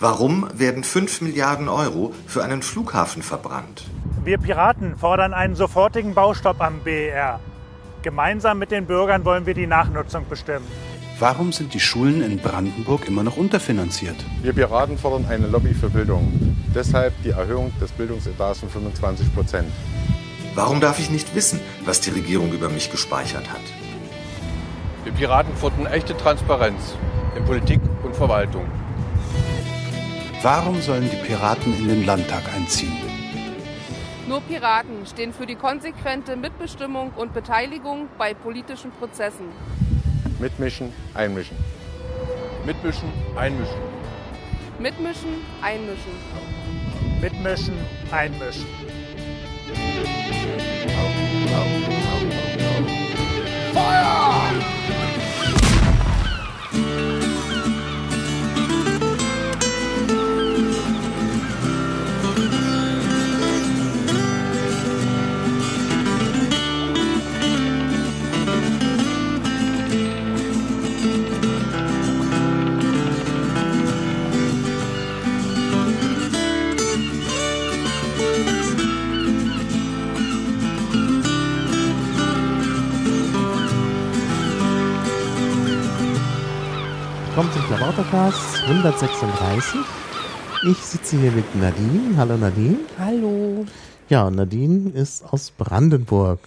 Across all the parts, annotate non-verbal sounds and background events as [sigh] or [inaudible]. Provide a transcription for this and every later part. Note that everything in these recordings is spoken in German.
Warum werden 5 Milliarden Euro für einen Flughafen verbrannt? Wir Piraten fordern einen sofortigen Baustopp am BER. Gemeinsam mit den Bürgern wollen wir die Nachnutzung bestimmen. Warum sind die Schulen in Brandenburg immer noch unterfinanziert? Wir Piraten fordern eine Lobby für Bildung. Deshalb die Erhöhung des Bildungsetats um 25 Prozent. Warum darf ich nicht wissen, was die Regierung über mich gespeichert hat? Wir Piraten fordern echte Transparenz in Politik und Verwaltung. Warum sollen die Piraten in den Landtag einziehen? Nur Piraten stehen für die konsequente Mitbestimmung und Beteiligung bei politischen Prozessen. Mitmischen, einmischen. Mitmischen, einmischen. Mitmischen, einmischen. Mitmischen, einmischen. Feuer! Klabautercast 136. Ich sitze hier mit Nadine. Hallo Nadine. Hallo. Ja, Nadine ist aus Brandenburg.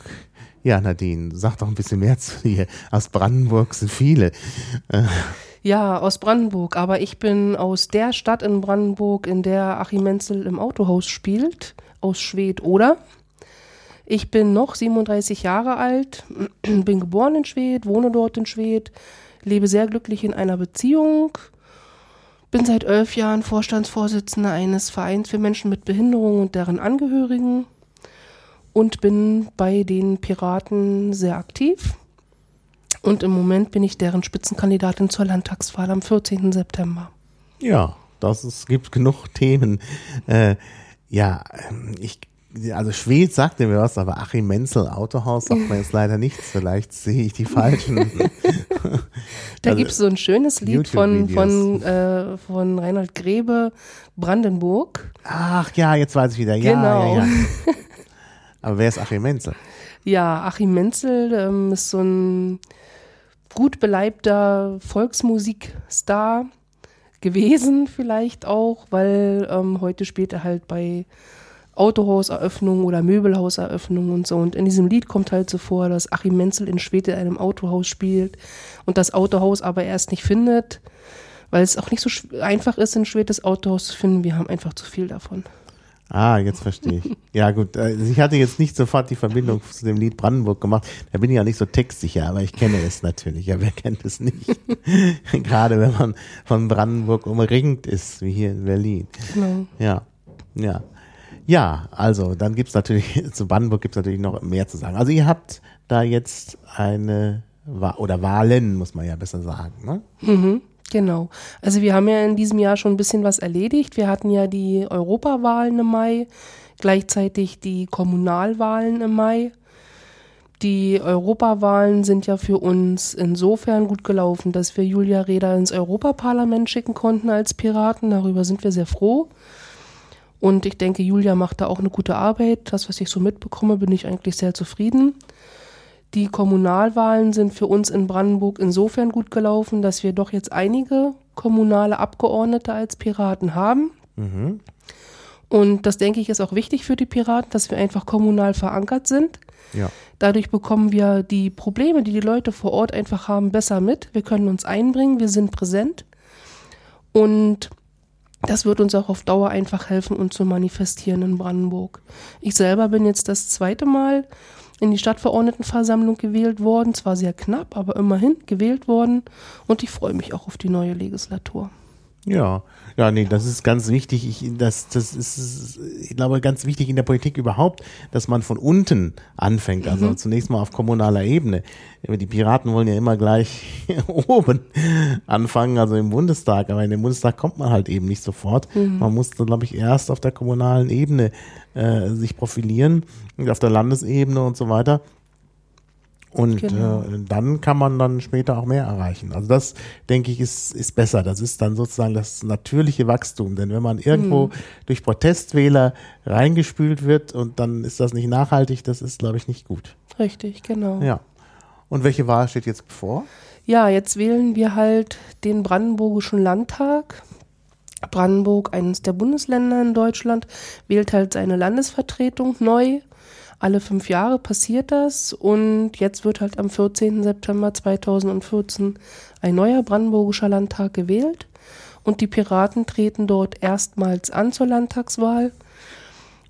Ja, Nadine, sag doch ein bisschen mehr zu dir. Aus Brandenburg sind viele. Äh, Ja, aus Brandenburg, aber ich bin aus der Stadt in Brandenburg, in der Achim Menzel im Autohaus spielt, aus Schwedt, oder? Ich bin noch 37 Jahre alt, [clears throat] bin geboren in Schwedt, wohne dort in Schwedt, lebe sehr glücklich in einer Beziehung, bin seit elf Jahren Vorstandsvorsitzender eines Vereins für Menschen mit Behinderung und deren Angehörigen und bin bei den Piraten sehr aktiv. Und im Moment bin ich deren Spitzenkandidatin zur Landtagswahl am 14. September. ja, das ist, gibt genug Themen. Äh, ja, ähm, ich, also Schwed sagte mir was, aber Achim Menzel Autohaus sagt [laughs] mir jetzt leider nichts. Vielleicht sehe ich die falschen. [laughs] Da Also, gibt es so ein schönes Lied von, von, äh, von Reinhold Grebe, Brandenburg. Ach ja, jetzt weiß ich wieder. Ja, Genau. ja, ja. [laughs] Aber wer ist Achim Menzel? Ja, Achim Menzel ähm, ist so ein gut beleibter Volksmusikstar gewesen, vielleicht auch, weil ähm, heute spielt er halt bei Autohauseröffnungen oder Möbelhauseröffnungen und so. Und in diesem Lied kommt halt so vor, dass Achim Menzel in Schwede in einem Autohaus spielt und das Autohaus aber erst nicht findet, weil es auch nicht so einfach ist, in Schwede das Autohaus zu finden. Wir haben einfach zu viel davon. Ah, jetzt verstehe ich. [laughs] Ja, gut. äh, Ich hatte jetzt nicht sofort die Verbindung zu dem Lied Brandenburg gemacht. Da bin ich ja nicht so textsicher, aber ich kenne es natürlich. Ja, wer kennt es nicht? [laughs] Gerade wenn man von Brandenburg umringt ist, wie hier in Berlin. Genau. Ja, ja. Ja, also dann gibt's natürlich, [laughs] zu Brandenburg gibt's natürlich noch mehr zu sagen. Also ihr habt da jetzt eine, oder Wahlen, muss man ja besser sagen, ne? Mhm, genau. Also wir haben ja in diesem Jahr schon ein bisschen was erledigt. Wir hatten ja die Europawahlen im Mai, gleichzeitig die Kommunalwahlen im Mai. Die Europawahlen sind ja für uns insofern gut gelaufen, dass wir Julia Reda ins Europaparlament schicken konnten als Piraten. Darüber sind wir sehr froh. Und ich denke, Julia macht da auch eine gute Arbeit. Das, was ich so mitbekomme, bin ich eigentlich sehr zufrieden. Die Kommunalwahlen sind für uns in Brandenburg insofern gut gelaufen, dass wir doch jetzt einige kommunale Abgeordnete als Piraten haben. Mhm. Und das denke ich ist auch wichtig für die Piraten, dass wir einfach kommunal verankert sind. Ja. Dadurch bekommen wir die Probleme, die die Leute vor Ort einfach haben, besser mit. Wir können uns einbringen, wir sind präsent. Und das wird uns auch auf Dauer einfach helfen, uns zu manifestieren in Brandenburg. Ich selber bin jetzt das zweite Mal in die Stadtverordnetenversammlung gewählt worden. Zwar sehr knapp, aber immerhin gewählt worden. Und ich freue mich auch auf die neue Legislatur. Ja, ja, nee, das ist ganz wichtig. Ich, das, das ist, ich glaube, ganz wichtig in der Politik überhaupt, dass man von unten anfängt. Also zunächst mal auf kommunaler Ebene. Die Piraten wollen ja immer gleich [laughs] oben anfangen, also im Bundestag. Aber in den Bundestag kommt man halt eben nicht sofort. Man muss, glaube ich, erst auf der kommunalen Ebene äh, sich profilieren und auf der Landesebene und so weiter. Und Genau. äh, dann kann man dann später auch mehr erreichen. Also das, denke ich, ist, ist besser. Das ist dann sozusagen das natürliche Wachstum. Denn wenn man irgendwo durch Protestwähler reingespült wird und dann ist das nicht nachhaltig, das ist, glaube ich, nicht gut. Richtig, genau. Ja. Und welche Wahl steht jetzt bevor? Ja, jetzt wählen wir halt den Brandenburgischen Landtag. Brandenburg, eines der Bundesländer in Deutschland, wählt halt seine Landesvertretung neu. Alle fünf Jahre passiert das und jetzt wird halt am 14. September 2014 ein neuer Brandenburgischer Landtag gewählt und die Piraten treten dort erstmals an zur Landtagswahl.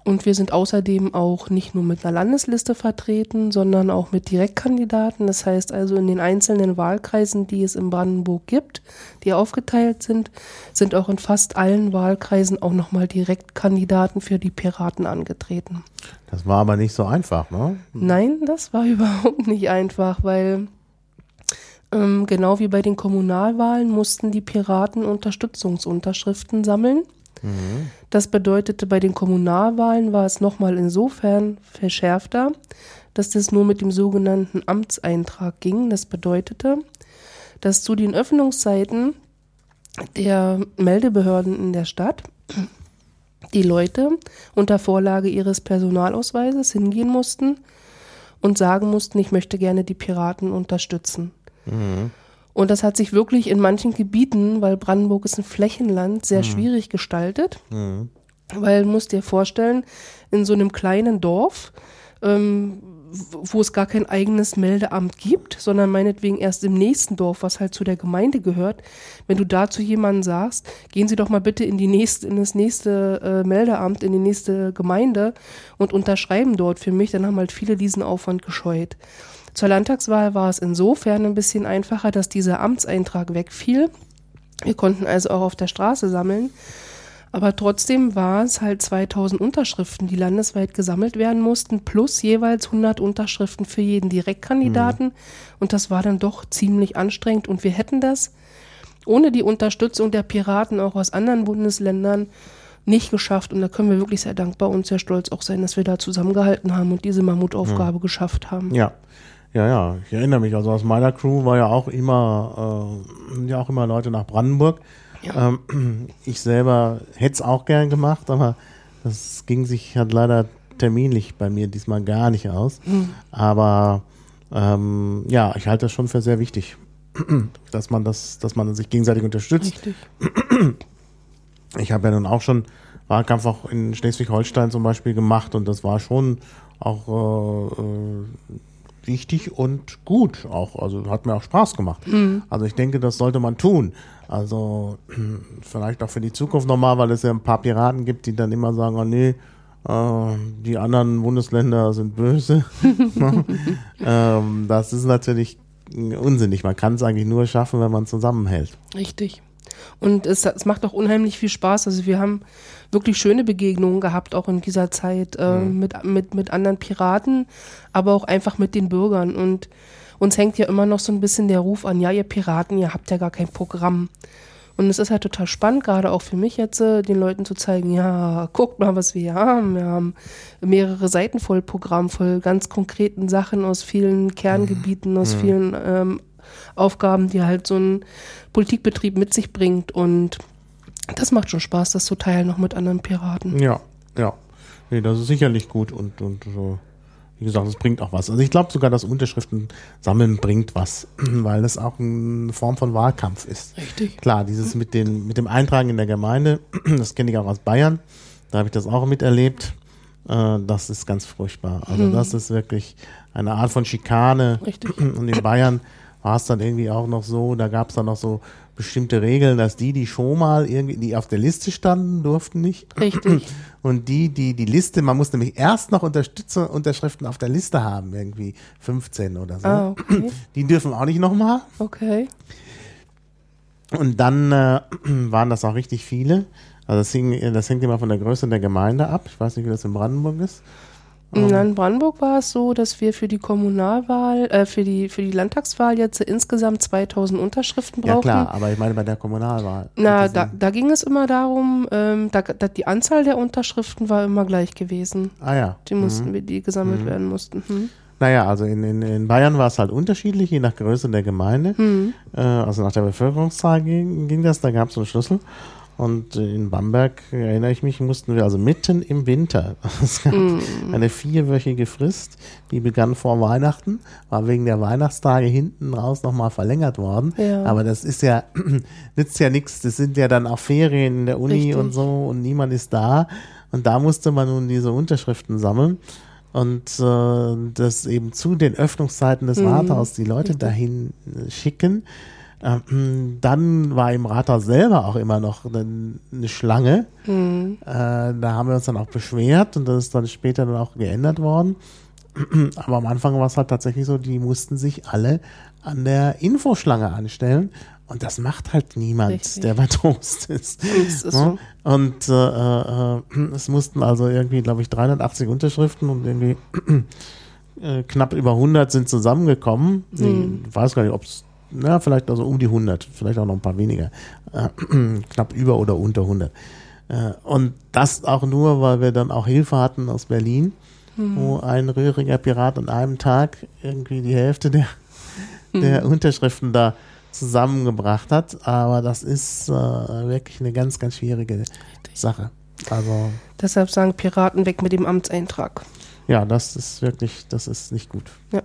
Und wir sind außerdem auch nicht nur mit einer Landesliste vertreten, sondern auch mit Direktkandidaten. Das heißt also in den einzelnen Wahlkreisen, die es in Brandenburg gibt, die aufgeteilt sind, sind auch in fast allen Wahlkreisen auch nochmal Direktkandidaten für die Piraten angetreten. Das war aber nicht so einfach, ne? Nein, das war [laughs] überhaupt nicht einfach, weil ähm, genau wie bei den Kommunalwahlen mussten die Piraten Unterstützungsunterschriften sammeln. Das bedeutete, bei den Kommunalwahlen war es nochmal insofern verschärfter, dass das nur mit dem sogenannten Amtseintrag ging. Das bedeutete, dass zu den Öffnungszeiten der Meldebehörden in der Stadt die Leute unter Vorlage ihres Personalausweises hingehen mussten und sagen mussten, ich möchte gerne die Piraten unterstützen. Und das hat sich wirklich in manchen Gebieten, weil Brandenburg ist ein Flächenland, sehr schwierig gestaltet. Weil du musst dir vorstellen, in so einem kleinen Dorf, ähm, wo es gar kein eigenes Meldeamt gibt, sondern meinetwegen erst im nächsten Dorf, was halt zu der Gemeinde gehört, wenn du da zu jemandem sagst, gehen Sie doch mal bitte in die nächste, in das nächste äh, Meldeamt, in die nächste Gemeinde und unterschreiben dort für mich, dann haben halt viele diesen Aufwand gescheut. Zur Landtagswahl war es insofern ein bisschen einfacher, dass dieser Amtseintrag wegfiel. Wir konnten also auch auf der Straße sammeln. Aber trotzdem war es halt 2000 Unterschriften, die landesweit gesammelt werden mussten, plus jeweils 100 Unterschriften für jeden Direktkandidaten. Und das war dann doch ziemlich anstrengend. Und wir hätten das ohne die Unterstützung der Piraten auch aus anderen Bundesländern nicht geschafft. Und da können wir wirklich sehr dankbar und sehr stolz auch sein, dass wir da zusammengehalten haben und diese Mammutaufgabe geschafft haben. Ja. Ja, ja, ich erinnere mich. Also aus meiner Crew war ja auch immer, äh, ja auch immer Leute nach Brandenburg. Ähm, ich selber hätte es auch gern gemacht, aber das ging sich halt leider terminlich bei mir diesmal gar nicht aus. Aber ähm, ja, ich halte das schon für sehr wichtig, [clears throat] dass man das, dass man sich gegenseitig unterstützt. Richtig. [clears throat] Ich habe ja nun auch schon Wahlkampf auch in Schleswig-Holstein zum Beispiel gemacht und das war schon auch äh, äh, wichtig und gut auch. Also hat mir auch Spaß gemacht. Also ich denke, das sollte man tun. Also [clears throat] vielleicht auch für die Zukunft nochmal, weil es ja ein paar Piraten gibt, die dann immer sagen, oh nee, äh, die anderen Bundesländer sind böse. [laughs] [laughs] ähm, das ist natürlich unsinnig. Man kann es eigentlich nur schaffen, wenn man zusammenhält. Richtig. Und es, es macht auch unheimlich viel Spaß. Also wir haben wirklich schöne Begegnungen gehabt, auch in dieser Zeit äh, mit, mit, mit anderen Piraten, aber auch einfach mit den Bürgern. Und uns hängt ja immer noch so ein bisschen der Ruf an, ja, ihr Piraten, ihr habt ja gar kein Programm. Und es ist halt total spannend, gerade auch für mich jetzt, äh, den Leuten zu zeigen, ja, guckt mal, was wir hier haben. Wir haben mehrere Seiten voll Programm, voll ganz konkreten Sachen aus vielen Kerngebieten, aus vielen ähm, Aufgaben, die halt so ein Politikbetrieb mit sich bringt. Und das macht schon Spaß, das zu teilen, noch mit anderen Piraten. Ja, ja. Nee, das ist sicherlich gut und, und so. Wie gesagt, es bringt auch was. Also ich glaube sogar, das Unterschriften sammeln bringt was, [clears throat] weil das auch eine Form von Wahlkampf ist. Richtig. Klar, dieses mit, den, mit dem Eintragen in der Gemeinde, [clears throat] das kenne ich auch aus Bayern, da habe ich das auch miterlebt. Äh, das ist ganz furchtbar. Also das ist wirklich eine Art von Schikane. Richtig. Und [clears throat] in Bayern war es dann irgendwie auch noch so, da gab es dann noch so bestimmte Regeln, dass die, die schon mal irgendwie, die auf der Liste standen, durften nicht. Richtig. [clears throat] Und die, die die Liste, man muss nämlich erst noch Unterstützer, Unterschriften auf der Liste haben, irgendwie 15 oder so. Ah, okay. [clears throat] Die dürfen auch nicht nochmal. Okay. Und dann äh, [clears throat] waren das auch richtig viele. Also das, hing, das hängt immer von der Größe der Gemeinde ab. Ich weiß nicht, wie das in Brandenburg ist. Na, In Brandenburg war es so, dass wir für die Kommunalwahl, äh, für die, für die Landtagswahl jetzt insgesamt 2000 Unterschriften Ja brauchten. klar, aber ich meine bei der Kommunalwahl. Na, da, da ging es immer darum, ähm, da, da, die Anzahl der Unterschriften war immer gleich gewesen. ah ja. Die mussten, wir- die gesammelt werden mussten. Hm. Naja, also in, in, in Bayern war es halt unterschiedlich, je nach Größe der Gemeinde. Äh, also nach der Bevölkerungszahl ging, ging das, da gab es einen Schlüssel. Und in Bamberg, erinnere ich mich, mussten wir also mitten im Winter, [laughs] es gab eine vierwöchige Frist, die begann vor Weihnachten, war wegen der Weihnachtstage hinten raus nochmal verlängert worden. Ja. Aber das ist ja, [clears throat] nützt ja nichts, das sind ja dann auch Ferien in der Uni Richtig. und so und niemand ist da. Und da musste man nun diese Unterschriften sammeln und äh, das eben zu den Öffnungszeiten des Rathauses die Leute dahin schicken. Ähm, dann war im Rathaus selber auch immer noch eine Schlange. Äh, da haben wir uns dann auch beschwert und das ist dann später dann auch geändert worden. [clears throat] Aber am Anfang war es halt tatsächlich so, die mussten sich alle an der Infoschlange anstellen. Und das macht halt niemand, Richtig. der bei Trost ist. Ist so. Und äh, äh, es mussten also irgendwie, glaube ich, 380 Unterschriften und irgendwie [clears throat] äh, knapp über 100 sind zusammengekommen. Ich weiß gar nicht, ob es, na, vielleicht also um die 100, vielleicht auch noch ein paar weniger. Äh, [clears throat] knapp über oder unter 100. Äh, und das auch nur, weil wir dann auch Hilfe hatten aus Berlin, wo ein rühriger Pirat an einem Tag irgendwie die Hälfte der, der Unterschriften da zusammengebracht hat. Aber das ist äh, wirklich eine ganz, ganz schwierige Sache. Also Deshalb sagen Piraten weg mit dem Amtseintrag. ja, das ist wirklich, das ist nicht gut. Ja.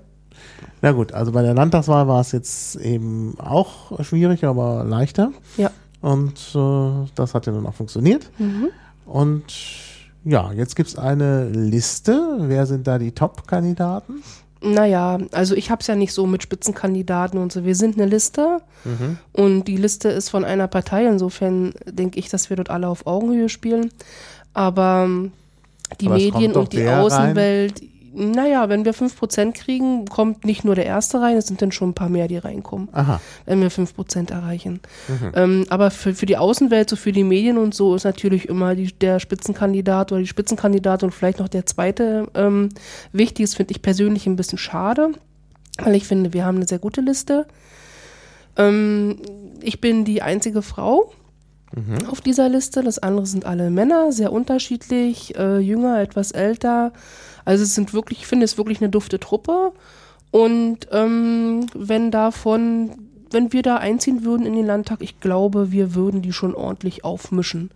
Na gut, also bei der Landtagswahl war es jetzt eben auch schwierig, aber leichter. Ja. Und äh, das hat ja dann auch funktioniert. Und ja, jetzt gibt es eine Liste. Wer sind da die Top-Kandidaten? Naja, also ich habe es ja nicht so mit Spitzenkandidaten und so. Wir sind eine Liste und die Liste ist von einer Partei. Insofern denke ich, dass wir dort alle auf Augenhöhe spielen. Aber ähm, die Aber Medien und die der rein. Naja, wenn wir 5% kriegen, kommt nicht nur der Erste rein, es sind dann schon ein paar mehr, die reinkommen, Aha. wenn wir 5% erreichen. Mhm. Ähm, aber für, für die Außenwelt, so für die Medien und so, ist natürlich immer die, der Spitzenkandidat oder die Spitzenkandidatin und vielleicht noch der zweite ähm, wichtig. Das finde ich persönlich ein bisschen schade, weil ich finde, wir haben eine sehr gute Liste. Ähm, ich bin die einzige Frau auf dieser Liste. Das andere sind alle Männer, sehr unterschiedlich, äh, jünger, etwas älter. Also es sind wirklich, ich finde es wirklich eine dufte Truppe. Und ähm, wenn davon, wenn wir da einziehen würden in den Landtag, ich glaube, wir würden die schon ordentlich aufmischen.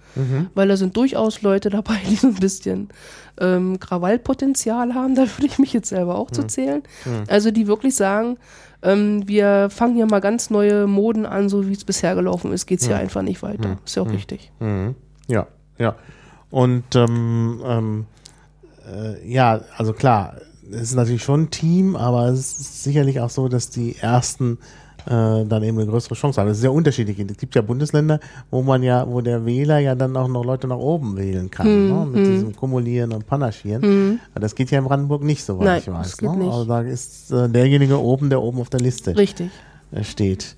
Weil da sind durchaus Leute dabei, die so ein bisschen ähm, Krawallpotenzial haben. Da würde ich mich jetzt selber auch zu zählen. Also die wirklich sagen, ähm, wir fangen hier mal ganz neue Moden an, so wie es bisher gelaufen ist, geht es hier einfach nicht weiter. Ist ja auch richtig. Mhm. Ja, ja. Und ähm, ähm, äh, ja, also klar, es ist natürlich schon ein Team, aber es ist sicherlich auch so, dass die ersten äh, dann eben eine größere Chance haben. Das ist ja unterschiedlich. Es gibt ja Bundesländer, wo man ja, wo der Wähler ja dann auch noch Leute nach oben wählen kann, Hm, ne? mit diesem Kumulieren und Panaschieren. Aber Das geht ja in Brandenburg nicht, soweit Nein, ich weiß. ne? nicht. Also da ist äh, derjenige oben, der oben auf der Liste Richtig. äh, steht.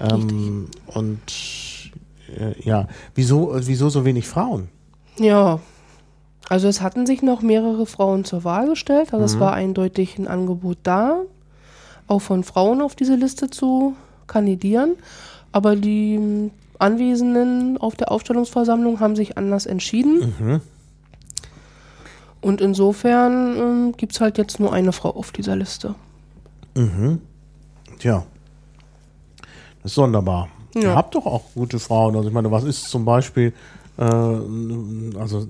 Ähm, und äh, ja, wieso, wieso so wenig Frauen? Ja. Also es hatten sich noch mehrere Frauen zur Wahl gestellt. Also es war eindeutig ein Angebot da, auch von Frauen auf diese Liste zu kandidieren. Aber die Anwesenden auf der Aufstellungsversammlung haben sich anders entschieden. Und insofern ähm, gibt es halt jetzt nur eine Frau auf dieser Liste. Tja, das ist sonderbar. Ja. Ihr habt doch auch gute Frauen. Also ich meine, was ist zum Beispiel, äh, also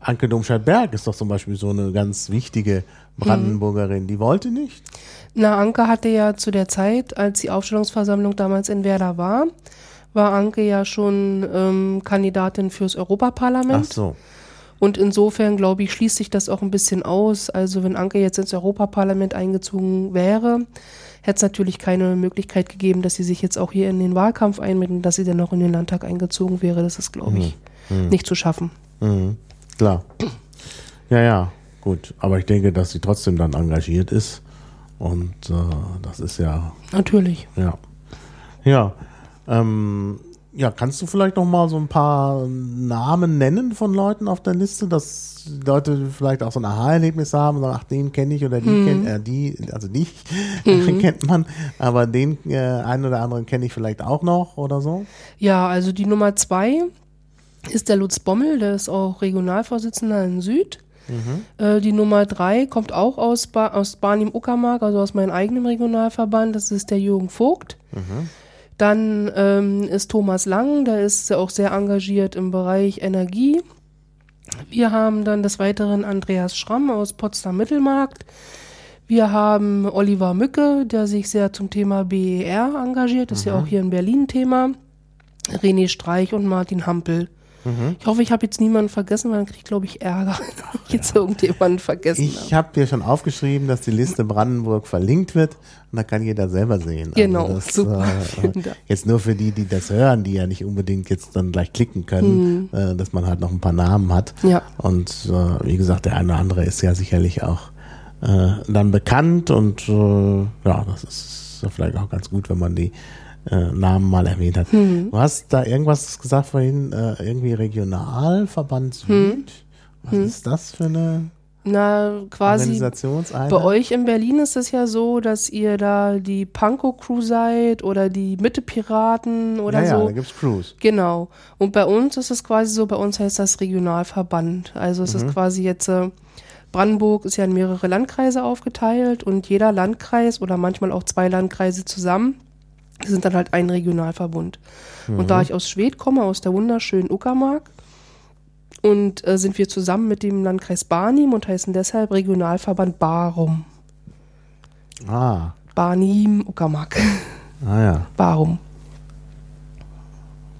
Anke Domscheit-Berg ist doch zum Beispiel so eine ganz wichtige Brandenburgerin. Die wollte nicht. Na, Anke hatte ja zu der Zeit, als die Aufstellungsversammlung damals in Werder war, war Anke ja schon ähm, Kandidatin fürs Ach Europaparlament. so. Und insofern, glaube ich, schließt sich das auch ein bisschen aus. Also wenn Anke jetzt ins Europaparlament eingezogen wäre, hätte es natürlich keine Möglichkeit gegeben, dass sie sich jetzt auch hier in den Wahlkampf einmitteln, dass sie dann noch in den Landtag eingezogen wäre. Das ist, glaube ich, nicht zu schaffen. Mhm. Klar. Ja, ja, gut. Aber ich denke, dass sie trotzdem dann engagiert ist. Und äh, das ist ja Natürlich. Ja. Ja. Ähm, ja, kannst du vielleicht noch mal so ein paar Namen nennen von Leuten auf der Liste, dass Leute vielleicht auch so ein Aha-Erlebnis haben und sagen, ach, den kenne ich oder die kennt, äh, die, also dich [laughs] kennt man, aber den äh, einen oder anderen kenne ich vielleicht auch noch oder so. Ja, also die Nummer zwei ist der Lutz Bommel, der ist auch Regionalvorsitzender in Süd. Äh, die Nummer drei kommt auch aus, ba aus Barnim-Uckermark, also aus meinem eigenen Regionalverband. Das ist der Jürgen Vogt. Dann ähm, ist Thomas Lang, der ist auch sehr engagiert im Bereich Energie. Wir haben dann des Weiteren Andreas Schramm aus Potsdam-Mittelmarkt. Wir haben Oliver Mücke, der sich sehr zum Thema BER engagiert. Das ist ja auch hier in Berlin Thema. René Streich und Martin Hampel. Ich hoffe, ich habe jetzt niemanden vergessen, weil dann kriege ich, glaube ich, Ärger, [laughs] wenn ich jetzt irgendjemanden vergessen habe. Ich habe dir schon aufgeschrieben, dass die Liste Brandenburg verlinkt wird und da kann jeder selber sehen. Genau, das, super, Äh, [laughs] jetzt nur für die, die das hören, die ja nicht unbedingt jetzt dann gleich klicken können, äh, dass man halt noch ein paar Namen hat. Mhm. Ja. Und äh, wie gesagt, der eine oder andere ist ja sicherlich auch äh, dann bekannt und äh, ja, das ist vielleicht auch ganz gut, wenn man die äh, Namen mal erwähnt hat. Mhm. Du hast da irgendwas gesagt vorhin, äh, irgendwie Regionalverband Süd. Was ist das für eine Na, Mhm. quasi? Bei euch in Berlin ist es ja so, dass ihr da die Pankow Crew seid oder die Mitte Piraten oder ja, ja, so. da gibt's Crews. Genau. Und bei uns ist es quasi so, bei uns heißt das Regionalverband. Also es ist quasi jetzt, äh, Brandenburg ist ja in mehrere Landkreise aufgeteilt und jeder Landkreis oder manchmal auch zwei Landkreise zusammen sind dann halt ein Regionalverbund. Und da ich aus Schwedt komme, aus der wunderschönen Uckermark, und äh, sind wir zusammen mit dem Landkreis Barnim und heißen deshalb Regionalverband Barum. Ah, Barnim, Uckermark. ah ja. Barum.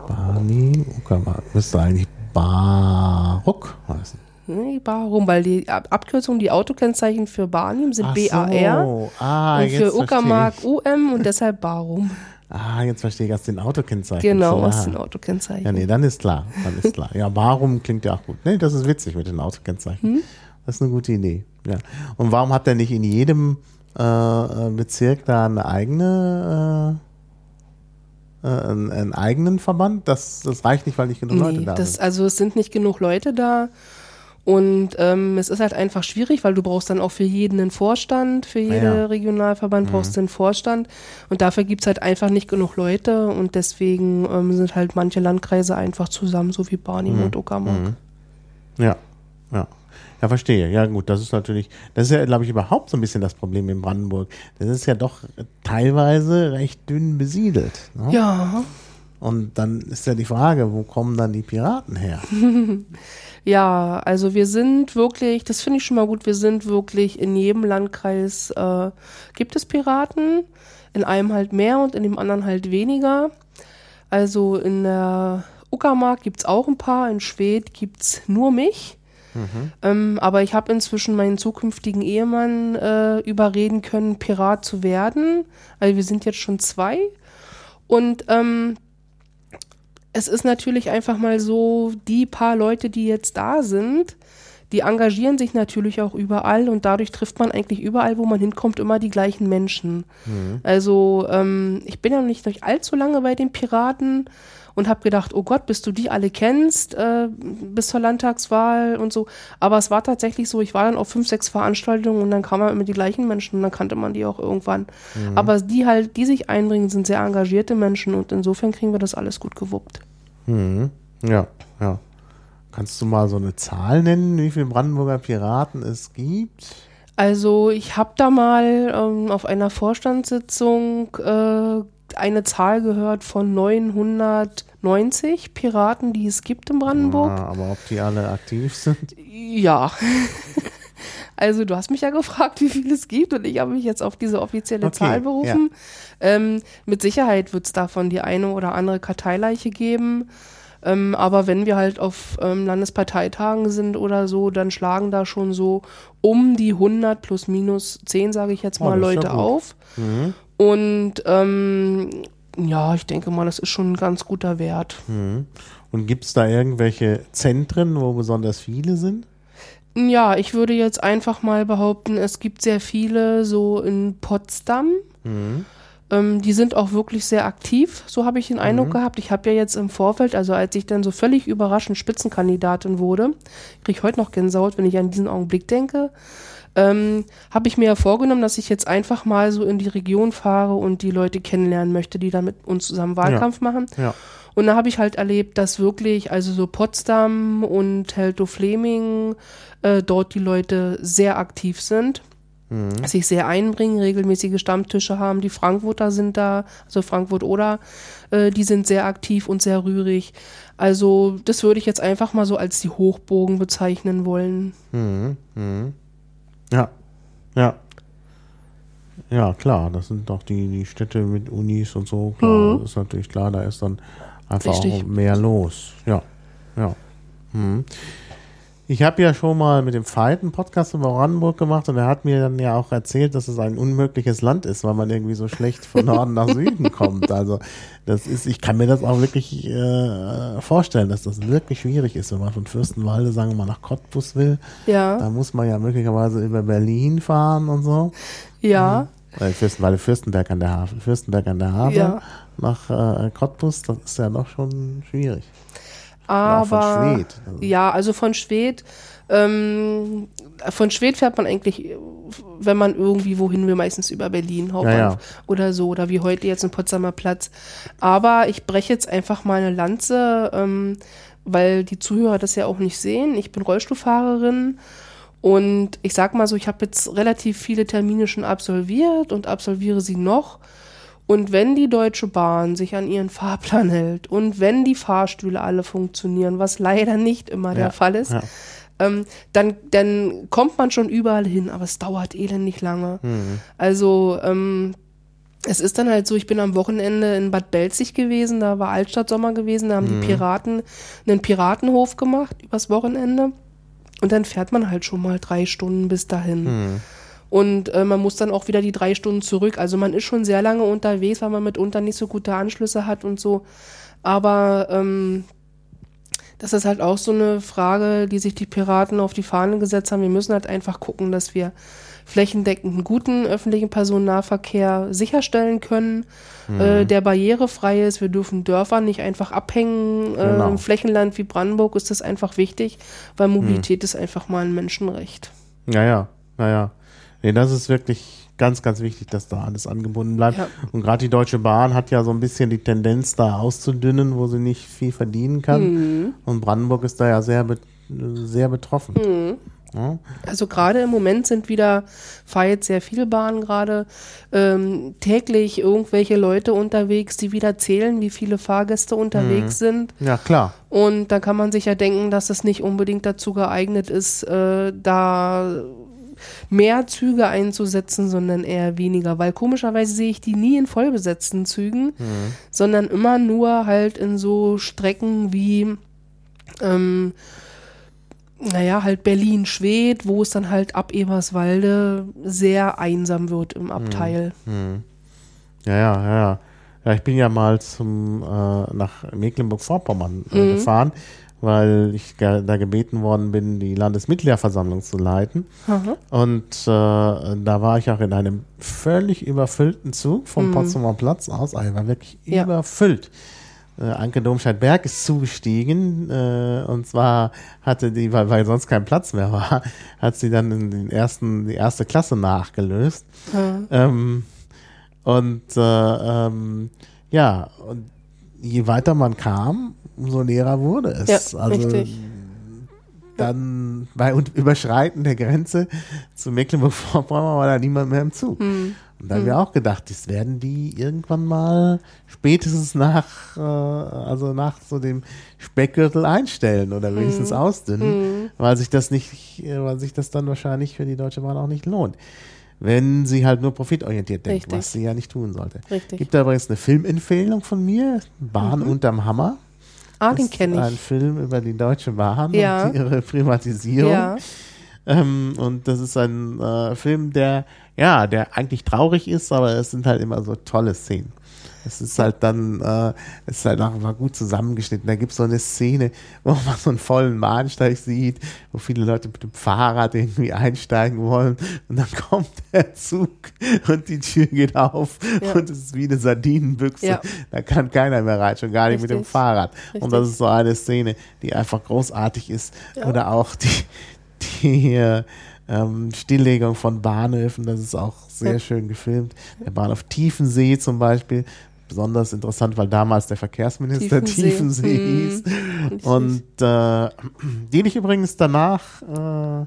Barney, Uckermark. Müsste eigentlich Baruck heißen. Nee, Barum, weil die Ab Abkürzung, die Autokennzeichen für Barnim sind Ach BAR So. Ah, und jetzt für Uckermark. UM und deshalb Barum. [laughs] Ah, jetzt verstehe ich aus den Autokennzeichen. Genau, aus den Autokennzeichen. Ja, nee, dann ist klar. Dann ist klar. Ja, warum klingt ja auch gut. Nee, das ist witzig mit den Autokennzeichen. Hm? Das ist eine gute Idee. Ja. Und warum hat er nicht in jedem äh, äh, Bezirk da eine eigene äh, äh, einen, einen eigenen Verband? Das, das reicht nicht, weil nicht genug Leute Nee, da das, sind. also es sind nicht genug Leute da. Und ähm, es ist halt einfach schwierig, weil du brauchst dann auch für jeden einen Vorstand, für jeden ja. Regionalverband brauchst du einen Vorstand. Und dafür gibt's halt einfach nicht genug Leute und deswegen ähm, sind halt manche Landkreise einfach zusammen, so wie Barnim und Uckermark. Ja, ja. Ja, verstehe. Ja, gut, das ist natürlich, das ist ja, glaube ich, überhaupt so ein bisschen das Problem in Brandenburg. Das ist ja doch teilweise recht dünn besiedelt. Ne? Ja, Und dann ist ja die Frage, wo kommen dann die Piraten her? [laughs] Ja, also wir sind wirklich, das finde ich schon mal gut, wir sind wirklich in jedem Landkreis äh, gibt es Piraten, in einem halt mehr und in dem anderen halt weniger. Also in der Uckermark gibt's auch ein paar, in Schwedt gibt's nur mich. Ähm, aber ich habe inzwischen meinen zukünftigen Ehemann äh, überreden können, Pirat zu werden. Also wir sind jetzt schon zwei. Und ähm, es ist natürlich einfach mal so, die paar Leute, die jetzt da sind, die engagieren sich natürlich auch überall und dadurch trifft man eigentlich überall, wo man hinkommt, immer die gleichen Menschen. Also ähm, ich bin ja noch nicht allzu lange bei den Piraten und habe gedacht, oh Gott, bis du die alle kennst, äh, bis zur Landtagswahl und so. Aber es war tatsächlich so, ich war dann auf fünf, sechs Veranstaltungen und dann kamen immer die gleichen Menschen und dann kannte man die auch irgendwann. Aber die halt, die sich einbringen, sind sehr engagierte Menschen und insofern kriegen wir das alles gut gewuppt. Mhm. Ja, ja. Kannst du mal so eine Zahl nennen, wie viele Brandenburger Piraten es gibt? Also ich habe da mal ähm, auf einer Vorstandssitzung äh, eine Zahl gehört von 990 Piraten, die es gibt in Brandenburg. Ah, aber ob die alle aktiv sind? Ja. [laughs] Also du hast mich ja gefragt, wie viel es gibt und ich habe mich jetzt auf diese offizielle Okay, Zahl berufen. Ähm, mit Sicherheit wird es davon die eine oder andere Karteileiche geben. Ähm, aber wenn wir halt auf ähm, Landesparteitagen sind oder so, dann schlagen da schon so um die 100 plus minus 10, sage ich jetzt Oh, mal, das ist ja Leute gut. Und ähm, ja, ich denke mal, das ist schon ein ganz guter Wert. Und gibt es da irgendwelche Zentren, wo besonders viele sind? Ja, ich würde jetzt einfach mal behaupten, es gibt sehr viele so in Potsdam. Ähm, die sind auch wirklich sehr aktiv, so habe ich den Eindruck gehabt. Ich habe ja jetzt im Vorfeld, also als ich dann so völlig überraschend Spitzenkandidatin wurde, kriege ich heute noch Gänsehaut, wenn ich an diesen Augenblick denke, ähm, habe ich mir ja vorgenommen, dass ich jetzt einfach mal so in die Region fahre und die Leute kennenlernen möchte, die da mit uns zusammen Wahlkampf machen. Ja. Und da habe ich halt erlebt, dass wirklich, also so Potsdam und Helto-Fleming, äh, dort die Leute sehr aktiv sind, sich sehr einbringen, regelmäßige Stammtische haben. Die Frankfurter sind da, also Frankfurt oder, äh, die sind sehr aktiv und sehr rührig. Also das würde ich jetzt einfach mal so als die Hochbogen bezeichnen wollen. Ja, ja. Ja, klar, das sind doch die, die Städte mit Unis und so. Klar, ist natürlich klar, da ist dann einfach Richtig. auch mehr los. Ja, ja. Hm. Ich habe ja schon mal mit dem Veit einen Podcast über Brandenburg gemacht und er hat mir dann ja auch erzählt, dass es ein unmögliches Land ist, weil man irgendwie so schlecht von Norden nach Süden kommt. Also das ist, ich kann mir das auch wirklich äh, vorstellen, dass das wirklich schwierig ist, wenn man von Fürstenwalde, sagen wir mal, nach Cottbus will. Da Ja, muss man ja möglicherweise über Berlin fahren und so. ja, Weil Fürstenwalde, Fürstenberg an der Havel, Fürstenberg an der Havel Ja. nach äh, Cottbus, das ist ja doch schon schwierig. Von aber Schwedt. Also- ja, also von Schwedt, ähm, von Schwedt fährt man eigentlich, wenn man irgendwie wohin will, meistens über Berlin Hauptbahnhof Ja, oder so oder wie heute jetzt im Potsdamer Platz. Aber ich breche jetzt einfach mal eine Lanze, ähm, weil die Zuhörer das ja auch nicht sehen. Ich bin Rollstuhlfahrerin und ich sag mal so, ich habe jetzt relativ viele Termine schon absolviert und absolviere sie noch. Und wenn die Deutsche Bahn sich an ihren Fahrplan hält und wenn die Fahrstühle alle funktionieren, was leider nicht immer Ja, der Fall ist, ja. ähm, dann, dann kommt man schon überall hin, aber es dauert elendig lange. Mhm. Also ähm, es ist dann halt so, ich bin am Wochenende in Bad Belzig gewesen, da war Altstadtsommer gewesen, da haben Mhm. die Piraten einen Piratenhof gemacht übers Wochenende. Und dann fährt man halt schon mal drei Stunden bis dahin. Mhm. Und äh, man muss dann auch wieder die drei Stunden zurück. Also man ist schon sehr lange unterwegs, weil man mitunter nicht so gute Anschlüsse hat und so. Aber ähm, das ist halt auch so eine Frage, die sich die Piraten auf die Fahne gesetzt haben. Wir müssen halt einfach gucken, dass wir flächendeckend einen guten öffentlichen Personennahverkehr sicherstellen können, äh, der barrierefrei ist. Wir dürfen Dörfer nicht einfach abhängen. Äh, Genau. Im Flächenland wie Brandenburg ist das einfach wichtig, weil Mobilität ist einfach mal ein Menschenrecht. Ja, ja, naja. Nee, das ist wirklich ganz, ganz wichtig, dass da alles angebunden bleibt. Ja. Und gerade die Deutsche Bahn hat ja so ein bisschen die Tendenz, da auszudünnen, wo sie nicht viel verdienen kann. Mhm. Und Brandenburg ist da ja sehr, sehr betroffen. Mhm. Ja? Also gerade im Moment sind wieder, fahr jetzt sehr viele Bahnen gerade, ähm, täglich irgendwelche Leute unterwegs, die wieder zählen, wie viele Fahrgäste unterwegs sind. ja, klar. Und da kann man sich ja denken, dass es nicht unbedingt dazu geeignet ist, äh, da mehr Züge einzusetzen, sondern eher weniger. Weil komischerweise sehe ich die nie in vollbesetzten Zügen, sondern immer nur halt in so Strecken wie ähm, naja, halt Berlin-Schwedt, wo es dann halt ab Eberswalde sehr einsam wird im Abteil. Ja, ja, ja, ja. Ja, ich bin ja mal zum äh, nach Mecklenburg-Vorpommern äh, Mhm. gefahren, weil ich da gebeten worden bin, die Landesmitgliederversammlung zu leiten. Aha. Und äh, da war ich auch in einem völlig überfüllten Zug vom Potsdamer Platz aus. Also war wirklich Mhm. Ja. überfüllt. Äh, Anke Domscheit-Berg ist zugestiegen äh, und zwar hatte die, weil, weil sonst kein Platz mehr war, [laughs] hat sie dann in den ersten, die erste Klasse nachgelöst. Ähm, und äh, ähm, ja, und je weiter man kam, umso leerer wurde es. Ja, also richtig. dann bei Überschreiten der Grenze zu Mecklenburg-Vorpommern war da niemand mehr im Zug. Hm. Und da haben wir auch gedacht, das werden die irgendwann mal spätestens nach, äh, also nach so dem Speckgürtel einstellen oder wenigstens Hm. ausdünnen, weil sich das nicht, weil sich das dann wahrscheinlich für die Deutsche Bahn auch nicht lohnt. Wenn sie halt nur profitorientiert denkt, Richtig. was sie ja nicht tun sollte. Richtig. Gibt da übrigens eine Filmempfehlung von mir, Bahn unterm Hammer. Ah, den Das ist kenne Ein ich. Film über die Deutsche Bahn Ja. und ihre Privatisierung. Ja. Ähm, und das ist ein äh, Film, der, ja, der eigentlich traurig ist, aber es sind halt immer so tolle Szenen. Es ist halt dann, äh, es ist halt auch mal gut zusammengeschnitten. Da gibt es so eine Szene, [laughs] wo man so einen vollen Bahnsteig sieht, wo viele Leute mit dem Fahrrad irgendwie einsteigen wollen und dann [laughs] kommt der Zug und die Tür geht auf Ja. und es ist wie eine Sardinenbüchse. Ja. Da kann keiner mehr rein, schon gar nicht mit dem Richtig. Fahrrad. Richtig. Und das ist so eine Szene, die einfach großartig ist. Oder auch die, die äh, ähm, Stilllegung von Bahnhöfen, das ist auch sehr Ja. schön gefilmt. Der Bahnhof Tiefensee zum Beispiel, besonders interessant, weil damals der Verkehrsminister Tiefensee. Tiefensee, Hm. hieß. Und äh, den ich übrigens danach äh,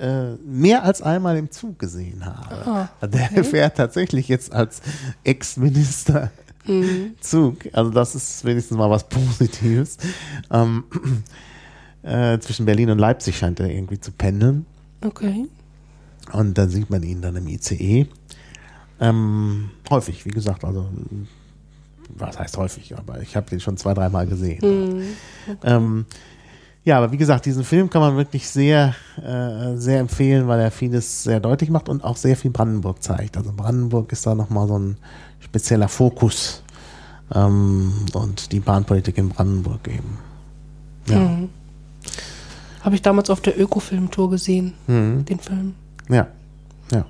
äh, mehr als einmal im Zug gesehen habe. Ah, Der fährt tatsächlich jetzt als Ex-Minister Mhm. Zug. Also das ist wenigstens mal was Positives. Ähm, äh, zwischen Berlin und Leipzig scheint er irgendwie zu pendeln. Okay. Und dann sieht man ihn dann im ICE. Ähm, häufig, wie gesagt, also was heißt häufig, aber ich habe den schon zwei, dreimal gesehen. Mhm. Ähm, ja, aber wie gesagt, diesen Film kann man wirklich sehr, äh, sehr empfehlen, weil er vieles sehr deutlich macht und auch sehr viel Brandenburg zeigt. Also Brandenburg ist da nochmal so ein spezieller Fokus ähm, und die Bahnpolitik in Brandenburg eben. Ja, Mhm. Habe ich damals auf der Ökofilmtour gesehen, mhm. den Film. ja, ja.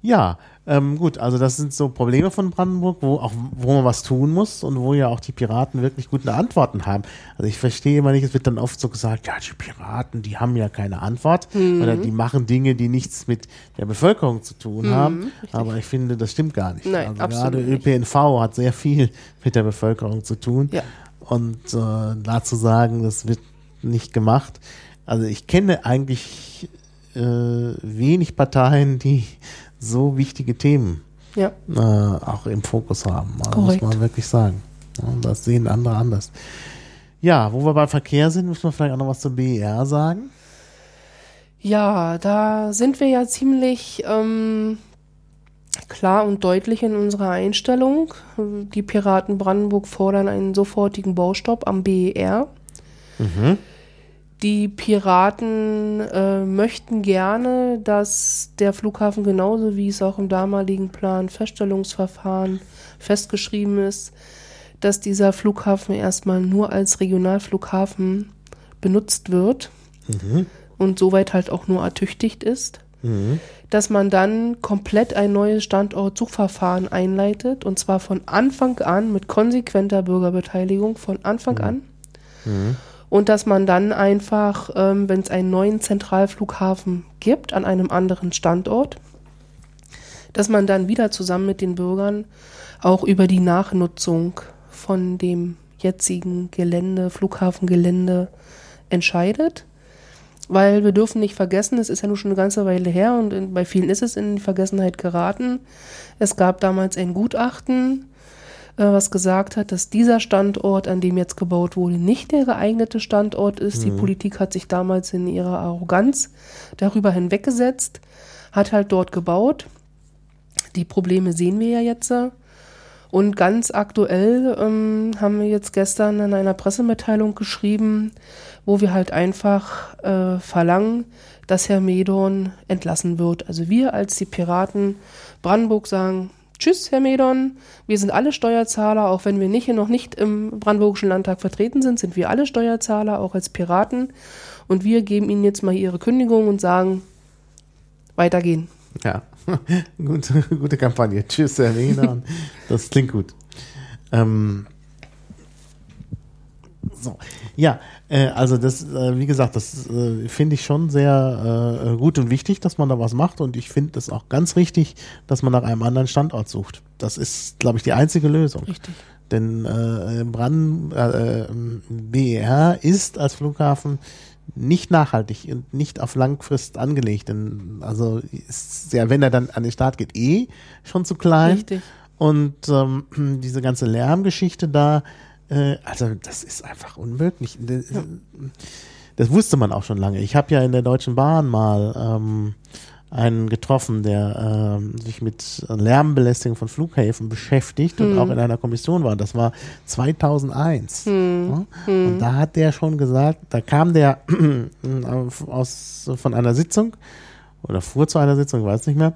Ja, ähm, gut, also das sind so Probleme von Brandenburg, wo auch wo man was tun muss und wo ja auch die Piraten wirklich gute Antworten haben. Also ich verstehe immer nicht, es wird dann oft so gesagt, ja, die Piraten, die haben ja keine Antwort oder die machen Dinge, die nichts mit der Bevölkerung zu tun haben. Aber ich finde, das stimmt gar nicht. Nein, also gerade nicht. ÖPNV hat sehr viel mit der Bevölkerung zu tun. Ja. Und äh, dazu sagen, das wird nicht gemacht. Also ich kenne eigentlich äh, wenig Parteien, die so wichtige Themen Ja. äh, auch im Fokus haben. Also muss man wirklich sagen. Das sehen andere anders. Ja, wo wir beim Verkehr sind, müssen wir vielleicht auch noch was zum BER sagen. Ja, da sind wir ja ziemlich ähm, klar und deutlich in unserer Einstellung. Die Piraten Brandenburg fordern einen sofortigen Baustopp am BER. Die Piraten äh, möchten gerne, dass der Flughafen genauso wie es auch im damaligen Plan Feststellungsverfahren festgeschrieben ist, dass dieser Flughafen erstmal nur als Regionalflughafen benutzt wird und soweit halt auch nur ertüchtigt ist, dass man dann komplett ein neues Standortsuchverfahren einleitet und zwar von Anfang an mit konsequenter Bürgerbeteiligung von Anfang an und dass man dann einfach, ähm, wenn es einen neuen Zentralflughafen gibt an einem anderen Standort, dass man dann wieder zusammen mit den Bürgern auch über die Nachnutzung von dem jetzigen Gelände, Flughafengelände entscheidet. Weil wir dürfen nicht vergessen, es ist ja nun schon eine ganze Weile her und in, bei vielen ist es in die Vergessenheit geraten. Es gab damals ein Gutachten, äh, was gesagt hat, dass dieser Standort, an dem jetzt gebaut wurde, nicht der geeignete Standort ist. Die Politik hat sich damals in ihrer Arroganz darüber hinweggesetzt, hat halt dort gebaut. Die Probleme sehen wir ja jetzt. Und ganz aktuell ähm, haben wir jetzt gestern in einer Pressemitteilung geschrieben, wo wir halt einfach äh, verlangen, dass Herr Medorn entlassen wird. Also wir als die Piraten Brandenburg sagen, Tschüss, Herr Medorn. Wir sind alle Steuerzahler, auch wenn wir nicht, noch nicht im Brandenburgischen Landtag vertreten sind, sind wir alle Steuerzahler, auch als Piraten. Und wir geben Ihnen jetzt mal Ihre Kündigung und sagen, weitergehen. Ja, [laughs] gute, [laughs] gute Kampagne. Tschüss, Herr Wiener. [laughs] Das klingt gut. Ähm, so, ja, äh, also das, äh, wie gesagt, das äh, finde ich schon sehr äh, gut und wichtig, dass man da was macht und ich finde es auch ganz richtig, dass man nach einem anderen Standort sucht. Das ist, glaube ich, die einzige Lösung. Richtig. Denn äh, Brand, äh, BER ist als Flughafen nicht nachhaltig und nicht auf Langfrist angelegt. Denn also ist ja, wenn er dann an den Start geht, eh schon zu klein. Richtig. Und ähm, diese ganze Lärmgeschichte da, äh, also das ist einfach unmöglich. Das, das wusste man auch schon lange. Ich habe ja in der Deutschen Bahn mal ähm, einen getroffen, der ähm, sich mit Lärmbelästigung von Flughäfen beschäftigt und auch in einer Kommission war. Das war 2001. Ja? Und da hat der schon gesagt, da kam der [clears throat] aus, von einer Sitzung oder fuhr zu einer Sitzung, ich weiß nicht mehr,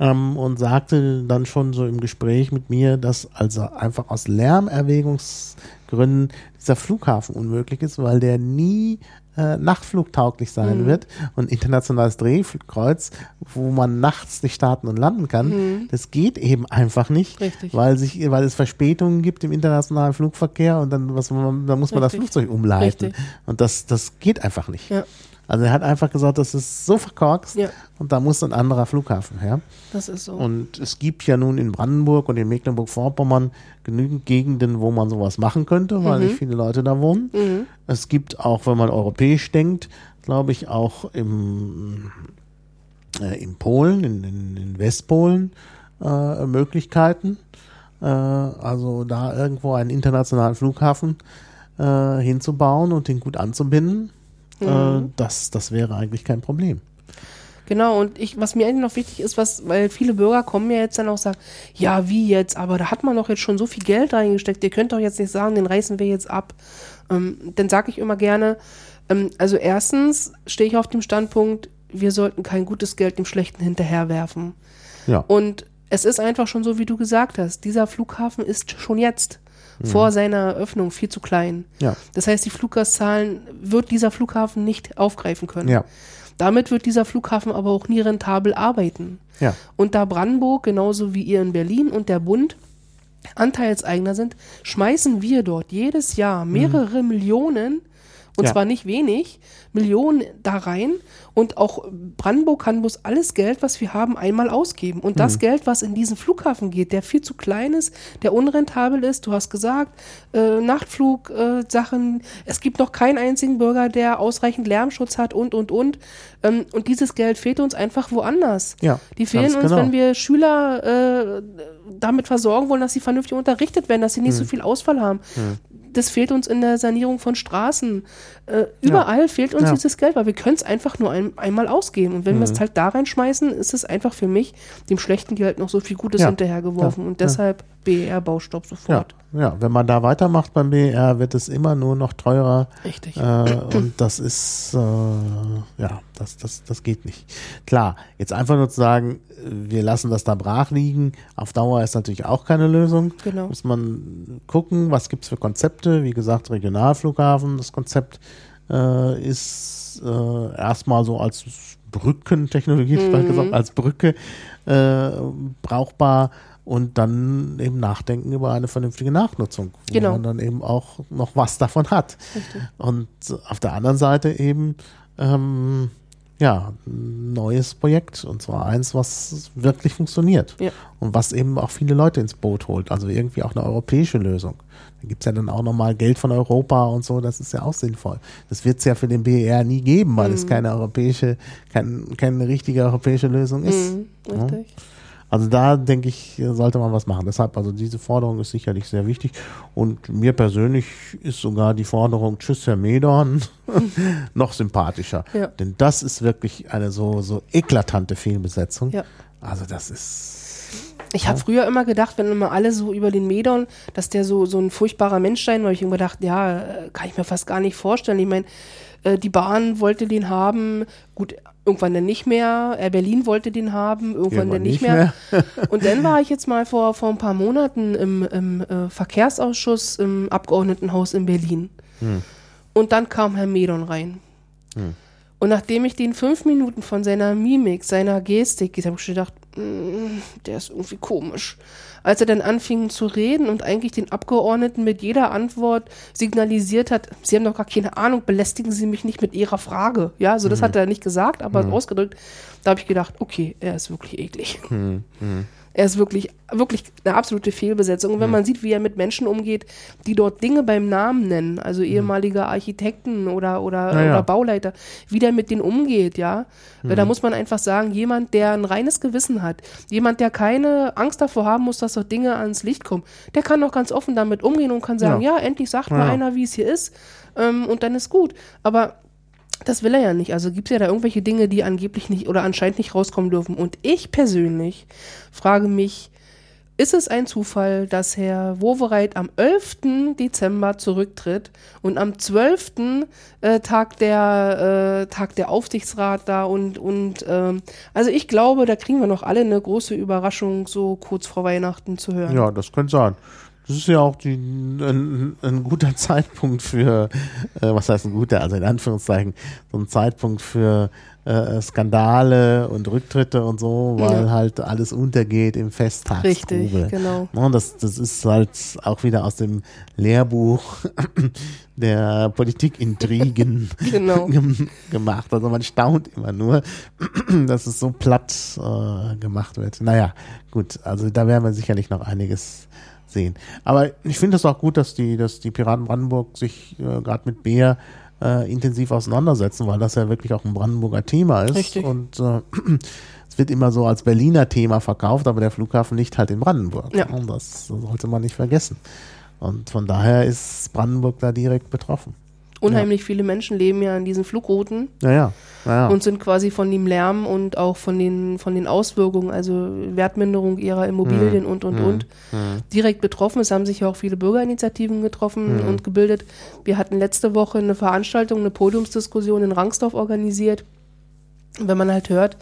ähm, und sagte dann schon so im Gespräch mit mir, dass also einfach aus Lärmerwägungsgründen dieser Flughafen unmöglich ist, weil der nie äh, nachtflugtauglich sein wird und internationales Drehkreuz, wo man nachts nicht starten und landen kann, das geht eben einfach nicht, Richtig. weil sich, weil es Verspätungen gibt im internationalen Flugverkehr und dann was man, dann muss man das Richtig. Flugzeug umleiten Richtig. und das das geht einfach nicht. Ja. Also er hat einfach gesagt, das ist so verkorkst Ja. und da muss ein anderer Flughafen her. Das ist so. Und es gibt ja nun in Brandenburg und in Mecklenburg-Vorpommern genügend Gegenden, wo man sowas machen könnte, weil Mhm. nicht viele Leute da wohnen. Es gibt auch, wenn man europäisch denkt, glaube ich, auch im, äh, in Polen, in, in, in Westpolen äh, Möglichkeiten. Äh, also da irgendwo einen internationalen Flughafen äh, hinzubauen und den gut anzubinden. Äh, das, das wäre eigentlich kein Problem. Genau, und ich, was mir eigentlich noch wichtig ist, was, weil viele Bürger kommen ja jetzt dann auch sagen, ja, wie jetzt, aber da hat man doch jetzt schon so viel Geld reingesteckt, ihr könnt doch jetzt nicht sagen, den reißen wir jetzt ab. Ähm, dann sage ich immer gerne, ähm, also erstens stehe ich auf dem Standpunkt, wir sollten kein gutes Geld dem Schlechten hinterherwerfen. Ja. Und es ist einfach schon so, wie du gesagt hast, dieser Flughafen ist schon jetzt vor seiner Eröffnung viel zu klein. Ja. Das heißt, die Fluggastzahlen wird dieser Flughafen nicht aufgreifen können. Ja. Damit wird dieser Flughafen aber auch nie rentabel arbeiten. Ja. Und da Brandenburg, genauso wie ihr in Berlin und der Bund Anteilseigner sind, schmeißen wir dort jedes Jahr mehrere Millionen, und Ja. zwar nicht wenig, Millionen da rein. Und auch Brandenburg kann bloß alles Geld, was wir haben, einmal ausgeben. Und das Geld, was in diesen Flughafen geht, der viel zu klein ist, der unrentabel ist, du hast gesagt, äh, Nachtflug-Sachen, äh, es gibt noch keinen einzigen Bürger, der ausreichend Lärmschutz hat und, und, und. Ähm, und dieses Geld fehlt uns einfach woanders. Ja, Die fehlen uns, genau. wenn wir Schüler äh, damit versorgen wollen, dass sie vernünftig unterrichtet werden, dass sie nicht Hm. so viel Ausfall haben. Das fehlt uns in der Sanierung von Straßen. Äh, überall fehlt uns Ja. dieses Geld, weil wir können es einfach nur ein, einmal ausgeben. Und wenn Hm. wir es halt da reinschmeißen, ist es einfach für mich dem schlechten Geld noch so viel Gutes Ja. hinterhergeworfen. Ja. Und deshalb BER-Baustopp Ja, sofort. ja, wenn man da weitermacht beim BER, wird es immer nur noch teurer. Richtig. Äh, und das ist, äh, ja, das, das, das geht nicht. Klar, jetzt einfach nur zu sagen, wir lassen das da brach liegen, auf Dauer ist natürlich auch keine Lösung. Genau. Muss man gucken, was gibt's für Konzepte. Wie gesagt, Regionalflughafen, das Konzept äh, ist äh, erstmal so als Brückentechnologie, bald gesagt, als Brücke äh, brauchbar und dann eben nachdenken über eine vernünftige Nachnutzung, wo Genau. man dann eben auch noch was davon hat. Und auf der anderen Seite eben ähm, ja, ein neues Projekt und zwar eins, was wirklich funktioniert Ja. und was eben auch viele Leute ins Boot holt, also irgendwie auch eine europäische Lösung. Da gibt's ja dann auch nochmal Geld von Europa und so, das ist ja auch sinnvoll. Das wird's ja für den BER nie geben, weil es keine europäische, kein, keine richtige europäische Lösung ist. Mhm, richtig. Also da denke ich, sollte man was machen. Deshalb, also diese Forderung ist sicherlich sehr wichtig. Und mir persönlich ist sogar die Forderung Tschüss, Herr Medorn [laughs] noch sympathischer. Ja. Denn das ist wirklich eine so, so eklatante Fehlbesetzung. Ja. Also das ist. Ich habe früher immer gedacht, wenn immer alle so über den Medon, dass der so, so ein furchtbarer Mensch sein, weil ich immer gedacht, ja, äh, kann ich mir fast gar nicht vorstellen. Ich meine, äh, die Bahn wollte den haben, gut, irgendwann dann nicht mehr. Air Berlin wollte den haben, irgendwann, Irgendwann dann nicht nicht mehr. [laughs] Und dann war [laughs] ich jetzt mal vor, vor ein paar Monaten im, im äh, Verkehrsausschuss im Abgeordnetenhaus in Berlin. Und dann kam Herr Medon rein. Und nachdem ich den fünf Minuten von seiner Mimik, seiner Gestik, ich habe schon gedacht, "Mm, der ist irgendwie komisch. Als er dann anfing zu reden und eigentlich den Abgeordneten mit jeder Antwort signalisiert hat, Sie haben doch gar keine Ahnung, belästigen Sie mich nicht mit Ihrer Frage. Ja, also das hat er nicht gesagt, aber ausgedrückt. Da habe ich gedacht, okay, er ist wirklich eklig. Er ist wirklich, wirklich eine absolute Fehlbesetzung. Und wenn man sieht, wie er mit Menschen umgeht, die dort Dinge beim Namen nennen, also ehemalige Architekten oder, oder, Ja, ja. oder Bauleiter, wie der mit denen umgeht, ja, da muss man einfach sagen, jemand, der ein reines Gewissen hat, jemand, der keine Angst davor haben muss, dass dort Dinge ans Licht kommen, der kann doch ganz offen damit umgehen und kann sagen, ja, endlich sagt mal Ja. einer, wie es hier ist, ähm, und dann ist gut. Aber das will er ja nicht. Also gibt es ja da irgendwelche Dinge, die angeblich nicht oder anscheinend nicht rauskommen dürfen. Und ich persönlich frage mich, ist es ein Zufall, dass Herr Wowereit am 11. Dezember zurücktritt und am 12. Äh, Tag der äh, Tag der Aufsichtsrat da und und ähm, also ich glaube, da kriegen wir noch alle eine große Überraschung so kurz vor Weihnachten zu hören. Ja, das könnte sein. Das ist ja auch die, ein, ein guter [laughs] Zeitpunkt für, äh, was heißt ein guter, also in Anführungszeichen, so ein Zeitpunkt für äh, Skandale und Rücktritte und so, weil Ja. halt alles untergeht im Festtagstrubel. Richtig, genau. Ne, das, das ist halt auch wieder aus dem Lehrbuch [laughs] der Politikintrigen [laughs] Genau. gem- gemacht. Also man staunt immer nur, [clears throat] dass es so platt äh, gemacht wird. Naja, gut, also da werden wir sicherlich noch einiges sehen. Aber ich finde es auch gut, dass die, dass die Piraten Brandenburg sich äh, gerade mit Bär äh, intensiv auseinandersetzen, weil das ja wirklich auch ein Brandenburger Thema ist. Richtig. Und äh, [clears throat] es wird immer so als Berliner Thema verkauft, aber der Flughafen liegt halt in Brandenburg. Ja. Und das sollte man nicht vergessen. Und von daher ist Brandenburg da direkt betroffen. Unheimlich viele Menschen leben ja an diesen Flugrouten Naja, naja. und sind quasi von dem Lärm und auch von den, von den Auswirkungen, also Wertminderung ihrer Immobilien und, und, und, direkt betroffen. Es haben sich ja auch viele Bürgerinitiativen getroffen und gebildet. Wir hatten letzte Woche eine Veranstaltung, eine Podiumsdiskussion in Rangsdorf organisiert. Wenn man halt hört,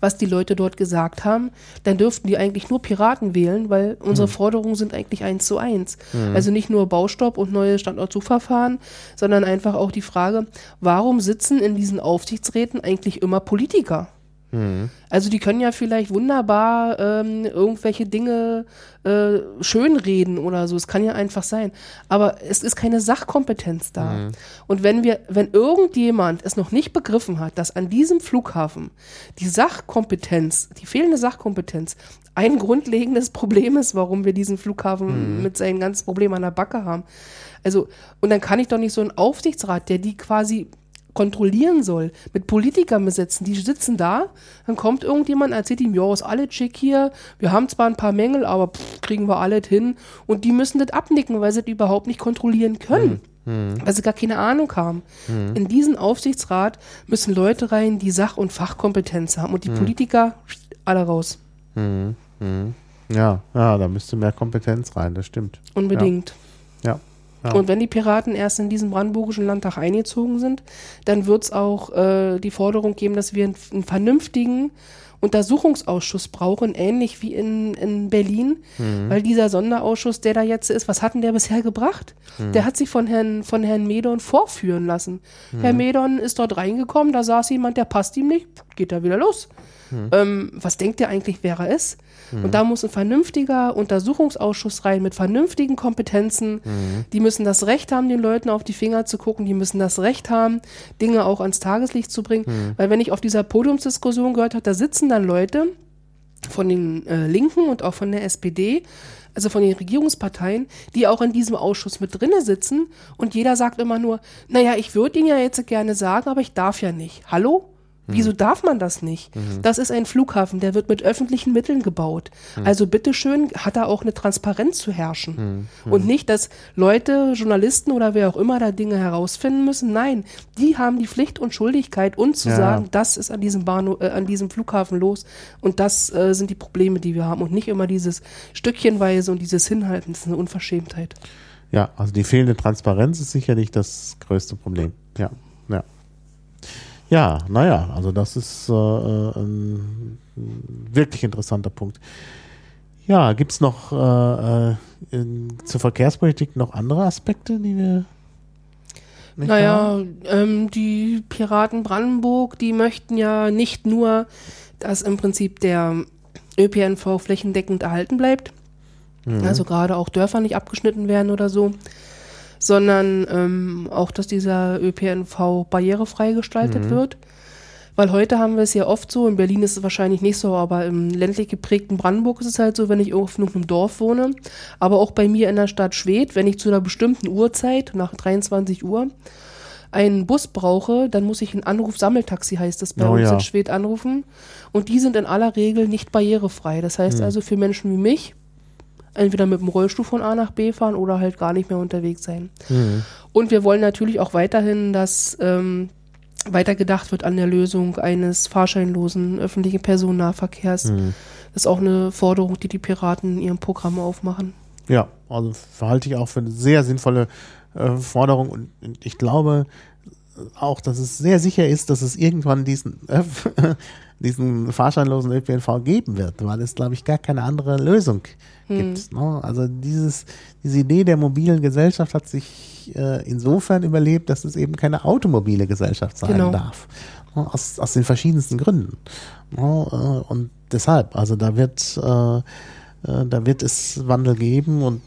was die Leute dort gesagt haben, dann dürften die eigentlich nur Piraten wählen, weil unsere Forderungen sind eigentlich eins zu eins. Also nicht nur Baustopp und neue Standortsuchverfahren, sondern einfach auch die Frage, warum sitzen in diesen Aufsichtsräten eigentlich immer Politiker? Also die können ja vielleicht wunderbar ähm, irgendwelche Dinge äh, schönreden oder so. Es kann ja einfach sein. Aber es ist keine Sachkompetenz da. Und wenn wir, wenn irgendjemand es noch nicht begriffen hat, dass an diesem Flughafen die Sachkompetenz, die fehlende Sachkompetenz ein grundlegendes Problem ist, warum wir diesen Flughafen mit seinen ganzen Problemen an der Backe haben. Also, und dann kann ich doch nicht so einen Aufsichtsrat, der die quasi kontrollieren soll, mit Politikern besetzen. Die sitzen da, dann kommt irgendjemand, erzählt ihm, ja, ist alles schick hier, wir haben zwar ein paar Mängel, aber pff, kriegen wir alles hin. Und die müssen das abnicken, weil sie das überhaupt nicht kontrollieren können. Weil sie gar keine Ahnung haben. In diesen Aufsichtsrat müssen Leute rein, die Sach- und Fachkompetenz haben. Und die Politiker, alle raus. ja, ja, da müsste mehr Kompetenz rein, das stimmt. Unbedingt. Ja. Ja. Und wenn die Piraten erst in diesen brandenburgischen Landtag eingezogen sind, dann wird es auch äh, die Forderung geben, dass wir einen, einen vernünftigen Untersuchungsausschuss brauchen, ähnlich wie in, in Berlin, weil dieser Sonderausschuss, der da jetzt ist, was hat denn der bisher gebracht? Der hat sich von Herrn, von Herrn Medon vorführen lassen. Herr Medon ist dort reingekommen, da saß jemand, der passt ihm nicht, geht da wieder los. Ähm, was denkt er eigentlich, wer er ist? Und da muss ein vernünftiger Untersuchungsausschuss rein mit vernünftigen Kompetenzen. Die müssen das Recht haben, den Leuten auf die Finger zu gucken. Die müssen das Recht haben, Dinge auch ans Tageslicht zu bringen. Weil wenn ich auf dieser Podiumsdiskussion gehört habe, da sitzen dann Leute von den äh, Linken und auch von der SPD, also von den Regierungsparteien, die auch in diesem Ausschuss mit drinne sitzen und jeder sagt immer nur, naja, ich würde Ihnen ja jetzt gerne sagen, aber ich darf ja nicht. Hallo? Wieso darf man das nicht? Das ist ein Flughafen, der wird mit öffentlichen Mitteln gebaut. Also bitteschön hat da auch eine Transparenz zu herrschen. Und nicht, dass Leute, Journalisten oder wer auch immer da Dinge herausfinden müssen. Nein, die haben die Pflicht und Schuldigkeit, uns zu Ja. sagen, das ist an diesem Bahnhof, äh, an diesem Flughafen los und das äh, sind die Probleme, die wir haben und nicht immer dieses Stückchenweise und dieses Hinhalten. Das ist eine Unverschämtheit. Ja, also die fehlende Transparenz ist sicherlich das größte Problem. Ja, ja. Ja, naja, also das ist äh, äh, ein wirklich interessanter Punkt. Ja, gibt es noch äh, äh, in, zur Verkehrspolitik noch andere Aspekte, die wir nicht? Naja, ähm, die Piraten Brandenburg, die möchten ja nicht nur, dass im Prinzip der ÖPNV flächendeckend erhalten bleibt, also gerade auch Dörfer nicht abgeschnitten werden oder so, sondern ähm, auch, dass dieser ÖPNV barrierefrei gestaltet wird. Weil heute haben wir es ja oft so, in Berlin ist es wahrscheinlich nicht so, aber im ländlich geprägten Brandenburg ist es halt so, wenn ich irgendwo in einem Dorf wohne, aber auch bei mir in der Stadt Schwedt, wenn ich zu einer bestimmten Uhrzeit, nach 23 Uhr, einen Bus brauche, dann muss ich ein Anruf-Sammeltaxi, heißt das bei Oh uns ja. in Schwedt, anrufen. Und die sind in aller Regel nicht barrierefrei. Das heißt also für Menschen wie mich, entweder mit dem Rollstuhl von A nach B fahren oder halt gar nicht mehr unterwegs sein. Und wir wollen natürlich auch weiterhin, dass ähm, weiter gedacht wird an der Lösung eines fahrscheinlosen öffentlichen Personennahverkehrs. Das ist auch eine Forderung, die die Piraten in ihrem Programm aufmachen. Ja, also verhalte ich auch für eine sehr sinnvolle äh, Forderung und, ich glaube auch, dass es sehr sicher ist, dass es irgendwann diesen, Öff- diesen fahrscheinlosen ÖPNV geben wird, weil es, glaube ich, gar keine andere Lösung gibt. Ne? Also dieses, diese Idee der mobilen Gesellschaft hat sich äh, insofern überlebt, dass es eben keine automobile Gesellschaft sein Genau. darf. Ja, Aus, aus den verschiedensten Gründen. Ja, äh, Und deshalb, also da wird, äh, äh, da wird es Wandel geben und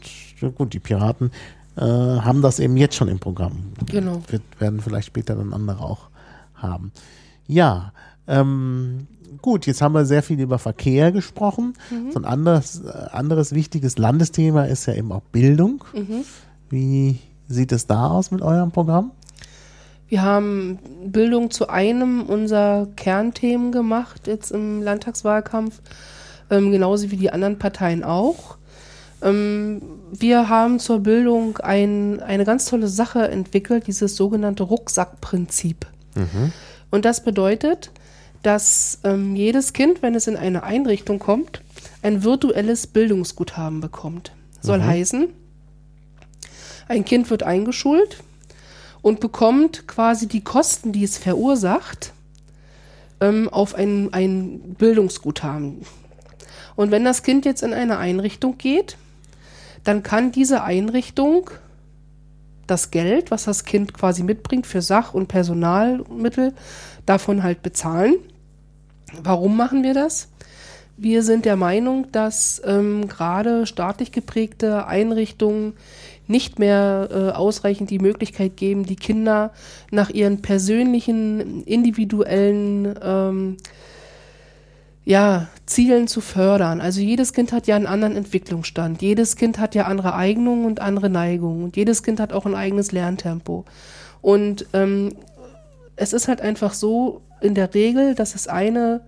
gut, die Piraten äh, haben das eben jetzt schon im Programm. Genau. Wird, werden vielleicht später dann andere auch haben. Ja, ähm, gut, jetzt haben wir sehr viel über Verkehr gesprochen. So ein anderes, anderes wichtiges Landesthema ist ja eben auch Bildung. Wie sieht es da aus mit eurem Programm? Wir haben Bildung zu einem unserer Kernthemen gemacht, jetzt im Landtagswahlkampf, ähm, genauso wie die anderen Parteien auch. Ähm, wir haben zur Bildung ein, eine ganz tolle Sache entwickelt, dieses sogenannte Rucksackprinzip. Und das bedeutet, dass ähm, jedes Kind, wenn es in eine Einrichtung kommt, ein virtuelles Bildungsguthaben bekommt. Soll heißen, ein Kind wird eingeschult und bekommt quasi die Kosten, die es verursacht, ähm, auf ein, ein Bildungsguthaben. Und wenn das Kind jetzt in eine Einrichtung geht, dann kann diese Einrichtung das Geld, was das Kind quasi mitbringt für Sach- und Personalmittel, davon halt bezahlen. Warum machen wir das? Wir sind der Meinung, dass ähm, gerade staatlich geprägte Einrichtungen nicht mehr äh, ausreichend die Möglichkeit geben, die Kinder nach ihren persönlichen, individuellen ähm, ja, Zielen zu fördern. Also jedes Kind hat ja einen anderen Entwicklungsstand. Jedes Kind hat ja andere Eignungen und andere Neigungen. Und jedes Kind hat auch ein eigenes Lerntempo. Und ähm, es ist halt einfach so in der Regel, dass es eine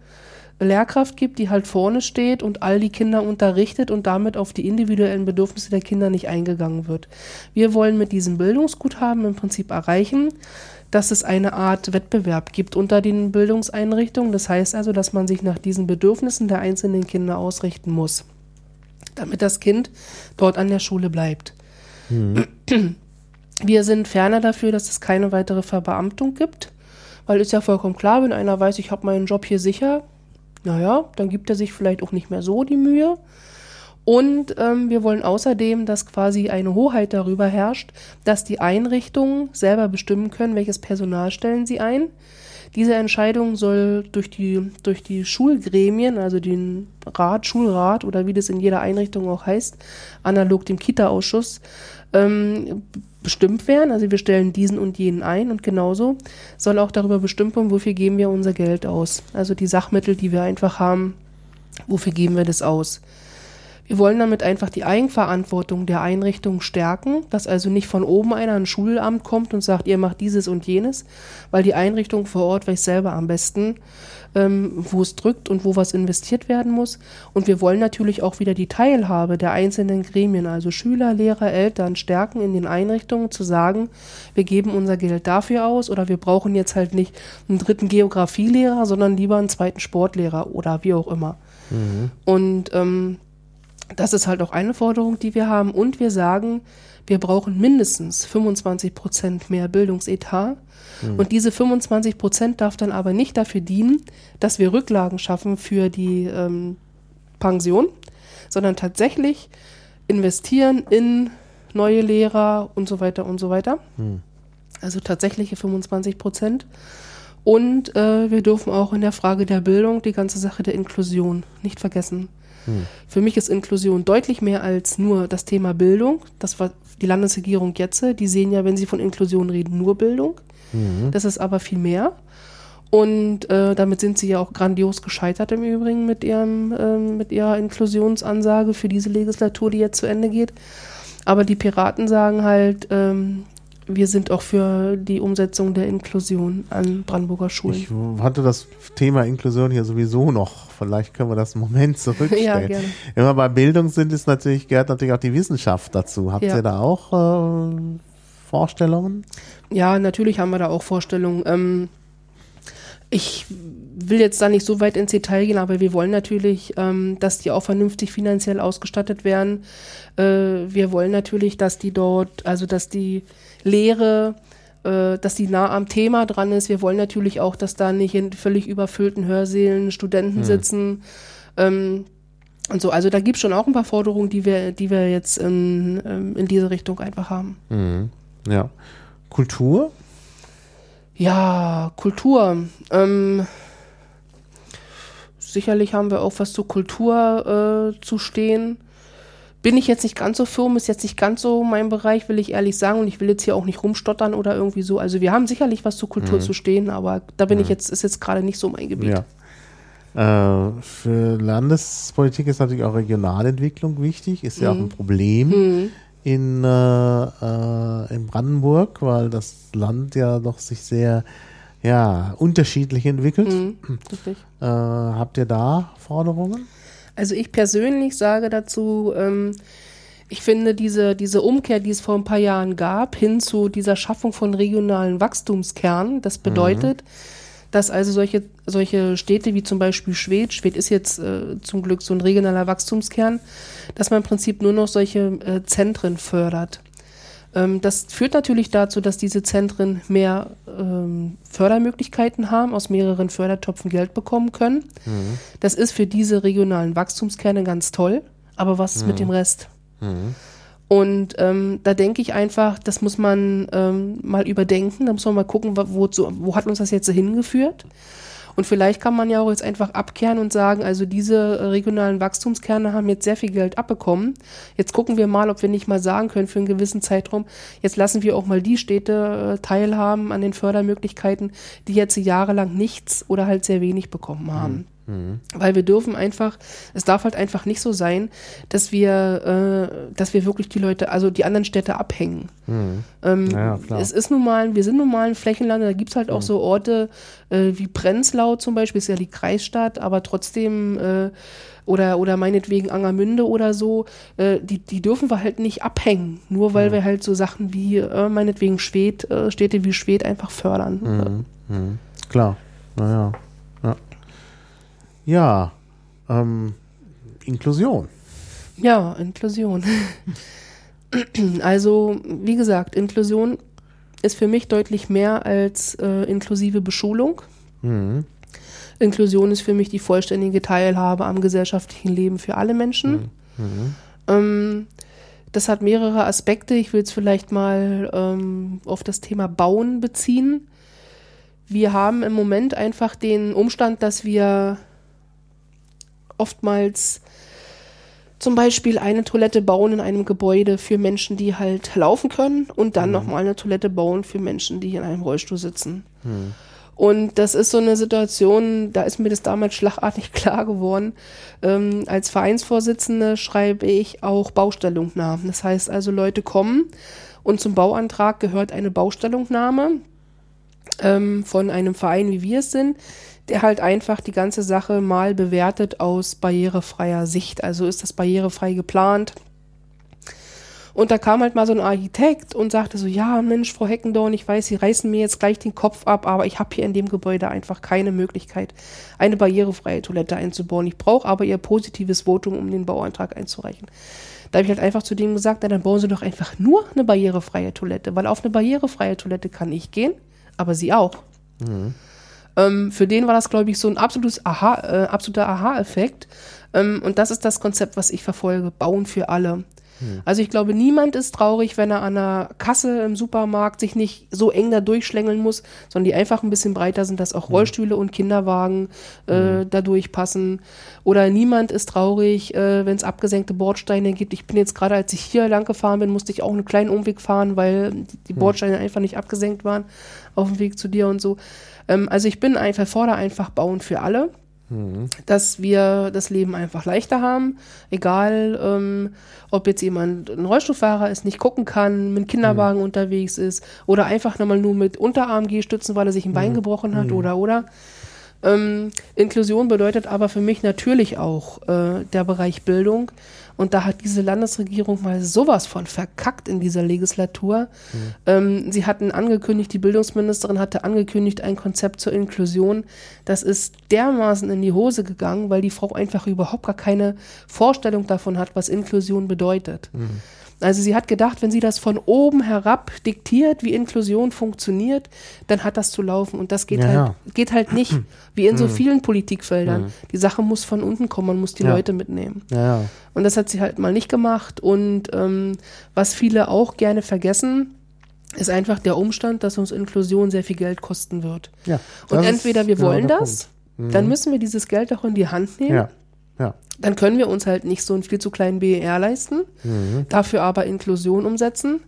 Lehrkraft gibt, die halt vorne steht und all die Kinder unterrichtet und damit auf die individuellen Bedürfnisse der Kinder nicht eingegangen wird. Wir wollen mit diesem Bildungsguthaben im Prinzip erreichen, dass es eine Art Wettbewerb gibt unter den Bildungseinrichtungen. Das heißt also, dass man sich nach diesen Bedürfnissen der einzelnen Kinder ausrichten muss, damit das Kind dort an der Schule bleibt. Wir sind ferner dafür, dass es keine weitere Verbeamtung gibt, weil ist ja vollkommen klar, wenn einer weiß, ich habe meinen Job hier sicher, naja, dann gibt er sich vielleicht auch nicht mehr so die Mühe. Und ähm, wir wollen außerdem, dass quasi eine Hoheit darüber herrscht, dass die Einrichtungen selber bestimmen können, welches Personal stellen sie ein. Diese Entscheidung soll durch die, durch die Schulgremien, also den Rat, Schulrat oder wie das in jeder Einrichtung auch heißt, analog dem Kita-Ausschuss, ähm, bestimmt werden. Also wir stellen diesen und jenen ein und genauso soll auch darüber bestimmt werden, wofür geben wir unser Geld aus. Also die Sachmittel, die wir einfach haben, wofür geben wir das aus. Wir wollen damit einfach die Eigenverantwortung der Einrichtung stärken, dass also nicht von oben einer ein Schulamt kommt und sagt, ihr macht dieses und jenes, weil die Einrichtung vor Ort weiß selber am besten, ähm, wo es drückt und wo was investiert werden muss. Und wir wollen natürlich auch wieder die Teilhabe der einzelnen Gremien, also Schüler, Lehrer, Eltern, stärken in den Einrichtungen zu sagen, wir geben unser Geld dafür aus oder wir brauchen jetzt halt nicht einen dritten Geografielehrer, sondern lieber einen zweiten Sportlehrer oder wie auch immer. Und ähm, das ist halt auch eine Forderung, die wir haben. Und wir sagen, wir brauchen mindestens 25 Prozent mehr Bildungsetat. Und diese 25 Prozent darf dann aber nicht dafür dienen, dass wir Rücklagen schaffen für die ähm, Pension, sondern tatsächlich investieren in neue Lehrer und so weiter und so weiter. Also tatsächliche 25 Prozent. Und äh, wir dürfen auch in der Frage der Bildung die ganze Sache der Inklusion nicht vergessen. Für mich ist Inklusion deutlich mehr als nur das Thema Bildung. Das war die Landesregierung jetzt. Die sehen ja, wenn sie von Inklusion reden, nur Bildung. Das ist aber viel mehr. Und äh, damit sind sie ja auch grandios gescheitert im Übrigen mit, ihrem, ähm, mit ihrer Inklusionsansage für diese Legislatur, die jetzt zu Ende geht. Aber die Piraten sagen halt, ähm, wir sind auch für die Umsetzung der Inklusion an Brandenburger Schulen. Ich hatte das Thema Inklusion hier sowieso noch. Vielleicht können wir das einen Moment [laughs] zurückstellen. Ja, gerne. Wenn wir bei Bildung sind, ist natürlich, gehört natürlich auch die Wissenschaft dazu. Habt Ja. ihr da auch äh, Vorstellungen? Ja, natürlich haben wir da auch Vorstellungen. Ähm, ich will jetzt da nicht so weit ins Detail gehen, aber wir wollen natürlich, ähm, dass die auch vernünftig finanziell ausgestattet werden. Äh, wir wollen natürlich, dass die dort, also dass die Lehre, äh, dass die nah am Thema dran ist. Wir wollen natürlich auch, dass da nicht in völlig überfüllten Hörsälen Studenten sitzen. Ähm, und so, also da gibt es schon auch ein paar Forderungen, die wir, die wir jetzt in, ähm, in diese Richtung einfach haben. Ja. Kultur? Ja, Kultur. Ähm, sicherlich haben wir auch was zur Kultur äh, zu stehen. Bin ich jetzt nicht ganz so firm, ist jetzt nicht ganz so mein Bereich, will ich ehrlich sagen. Und ich will jetzt hier auch nicht rumstottern oder irgendwie so. Also wir haben sicherlich was zur Kultur Mhm. zu stehen, aber da bin ich jetzt, ist jetzt gerade nicht so mein Gebiet. Ja. Äh, für Landespolitik ist natürlich auch Regionalentwicklung wichtig, ist ja auch ein Problem in, äh, äh, in Brandenburg, weil das Land ja doch sich sehr ja, unterschiedlich entwickelt. Mhm, richtig. Äh, habt ihr da Forderungen? Also ich persönlich sage dazu, ähm, ich finde diese, diese Umkehr, die es vor ein paar Jahren gab, hin zu dieser Schaffung von regionalen Wachstumskernen, das bedeutet, dass also solche, solche Städte wie zum Beispiel Schwedt, Schwedt ist jetzt äh, zum Glück so ein regionaler Wachstumskern, dass man im Prinzip nur noch solche äh, Zentren fördert. Ähm, das führt natürlich dazu, dass diese Zentren mehr ähm, Fördermöglichkeiten haben, aus mehreren Fördertopfen Geld bekommen können. Das ist für diese regionalen Wachstumskerne ganz toll, aber was ist mit dem Rest? Und ähm, da denke ich einfach, das muss man ähm, mal überdenken, da muss man mal gucken, wo, wozu- wo hat uns das jetzt hingeführt? Und vielleicht kann man ja auch jetzt einfach abkehren und sagen, also diese äh, regionalen Wachstumskerne haben jetzt sehr viel Geld abbekommen. Jetzt gucken wir mal, ob wir nicht mal sagen können für einen gewissen Zeitraum, jetzt lassen wir auch mal die Städte äh, teilhaben an den Fördermmöglichkeiten, die jetzt jahrelang nichts oder halt sehr wenig bekommen haben. Weil wir dürfen einfach, es darf halt einfach nicht so sein, dass wir, äh, dass wir wirklich die Leute, also die anderen Städte abhängen. Ähm, Ja, es ist nun mal, wir sind nun mal ein Flächenland, da gibt es halt auch so Orte äh, wie Prenzlau zum Beispiel, ist ja die Kreisstadt, aber trotzdem, äh, oder, oder meinetwegen Angermünde oder so, äh, die, die dürfen wir halt nicht abhängen, nur weil wir halt so Sachen wie, äh, meinetwegen Schwed, äh, Städte wie Schwed einfach fördern. Klar, naja. Ja, ähm, Inklusion. Ja, Inklusion. [laughs] Also, wie gesagt, Inklusion ist für mich deutlich mehr als äh, inklusive Beschulung. Inklusion ist für mich die vollständige Teilhabe am gesellschaftlichen Leben für alle Menschen. Ähm, das hat mehrere Aspekte. Ich will es vielleicht mal ähm, auf das Thema Bauen beziehen. Wir haben im Moment einfach den Umstand, dass wir oftmals zum Beispiel eine Toilette bauen in einem Gebäude für Menschen, die halt laufen können und dann nochmal eine Toilette bauen für Menschen, die in einem Rollstuhl sitzen. Und das ist so eine Situation, da ist mir das damals schlagartig [laughs] klar geworden. Ähm, als Vereinsvorsitzende schreibe ich auch Baustellungnahmen. Das heißt also, Leute kommen und zum Bauantrag gehört eine Baustellungnahme ähm, von einem Verein, wie wir es sind, der halt einfach die ganze Sache mal bewertet aus barrierefreier Sicht. Also ist das barrierefrei geplant? Und da kam halt mal so ein Architekt und sagte so, ja Mensch, Frau Heckendorn, ich weiß, Sie reißen mir jetzt gleich den Kopf ab, aber ich habe hier in dem Gebäude einfach keine Möglichkeit, eine barrierefreie Toilette einzubauen. Ich brauche aber Ihr positives Votum, um den Bauantrag einzureichen. Da habe ich halt einfach zu dem gesagt, na, dann bauen Sie doch einfach nur eine barrierefreie Toilette, weil auf eine barrierefreie Toilette kann ich gehen, aber Sie auch. Ähm, für den war das, glaube ich, so ein absolutes Aha, äh, absoluter Aha-Effekt. Ähm, und das ist das Konzept, was ich verfolge. Bauen für alle. Also ich glaube, niemand ist traurig, wenn er an einer Kasse im Supermarkt sich nicht so eng da durchschlängeln muss, sondern die einfach ein bisschen breiter sind, dass auch Rollstühle und Kinderwagen äh, da durchpassen. Oder niemand ist traurig, äh, wenn es abgesenkte Bordsteine gibt. Ich bin jetzt gerade, als ich hier lang gefahren bin, musste ich auch einen kleinen Umweg fahren, weil die, die Bordsteine einfach nicht abgesenkt waren auf dem Weg zu dir und so. Ähm, also ich bin einfach, fordere einfach Bauen für alle dass wir das Leben einfach leichter haben. Egal, ähm, ob jetzt jemand ein Rollstuhlfahrer ist, nicht gucken kann, mit einem Kinderwagen unterwegs ist oder einfach nochmal nur mit Unterarm stützen, weil er sich ein Bein gebrochen hat oder oder. Ähm, Inklusion bedeutet aber für mich natürlich auch äh, der Bereich Bildung. Und da hat diese Landesregierung mal sowas von verkackt in dieser Legislatur. Ähm, sie hatten angekündigt, die Bildungsministerin hatte angekündigt, ein Konzept zur Inklusion. Das ist dermaßen in die Hose gegangen, weil die Frau einfach überhaupt gar keine Vorstellung davon hat, was Inklusion bedeutet. Also sie hat gedacht, wenn sie das von oben herab diktiert, wie Inklusion funktioniert, dann hat das zu laufen. Und das geht, Ja, halt, geht halt nicht, wie in so vielen Politikfeldern. Die Sache muss von unten kommen, man muss die Ja. Leute mitnehmen. Ja. Und das hat sie halt mal nicht gemacht. Und ähm, was viele auch gerne vergessen, ist einfach der Umstand, dass uns Inklusion sehr viel Geld kosten wird. Ja, Und entweder wir genau wollen der das, Punkt. dann müssen wir dieses Geld auch in die Hand nehmen. Ja, ja. Dann können wir uns halt nicht so einen viel zu kleinen BER leisten, Mhm. dafür aber Inklusion umsetzen,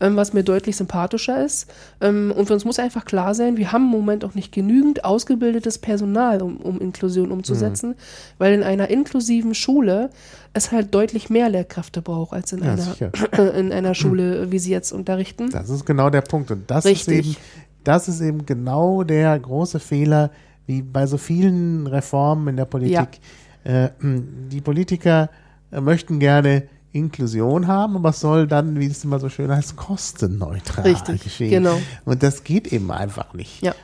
ähm, was mir deutlich sympathischer ist. Ähm, und für uns muss einfach klar sein, wir haben im Moment auch nicht genügend ausgebildetes Personal, um, um Inklusion umzusetzen, Mhm. weil in einer inklusiven Schule es halt deutlich mehr Lehrkräfte braucht als in, Ja, einer, [clears throat] in einer Schule, wie sie jetzt unterrichten. Das ist genau der Punkt. Und das Richtig. ist eben, das ist eben genau der große Fehler, wie bei so vielen Reformen in der Politik. Äh, die Politiker äh, möchten gerne Inklusion haben, aber es soll dann, wie es immer so schön heißt, kostenneutral Richtig, geschehen. genau. Und das geht eben einfach nicht. Ja.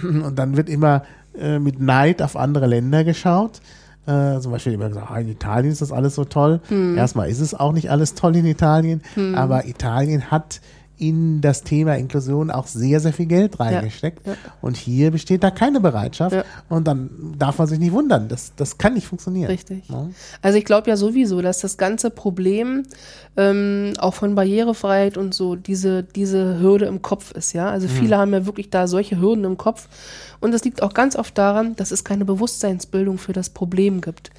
Und dann wird immer äh, mit Neid auf andere Länder geschaut. Äh, zum Beispiel immer gesagt, ah, in Italien ist das alles so toll. Hm. Erstmal ist es auch nicht alles toll in Italien, aber Italien hat in das Thema Inklusion auch sehr, sehr viel Geld reingesteckt. ja. Und hier besteht da keine Bereitschaft. Ja. Und dann darf man sich nicht wundern. Das, das kann nicht funktionieren. Richtig. Ja. Also ich glaube ja sowieso, dass das ganze Problem ähm, auch von Barrierefreiheit und so diese, diese Hürde im Kopf ist, ja. Also viele haben ja wirklich da solche Hürden im Kopf. Und das liegt auch ganz oft daran, dass es keine Bewusstseinsbildung für das Problem gibt.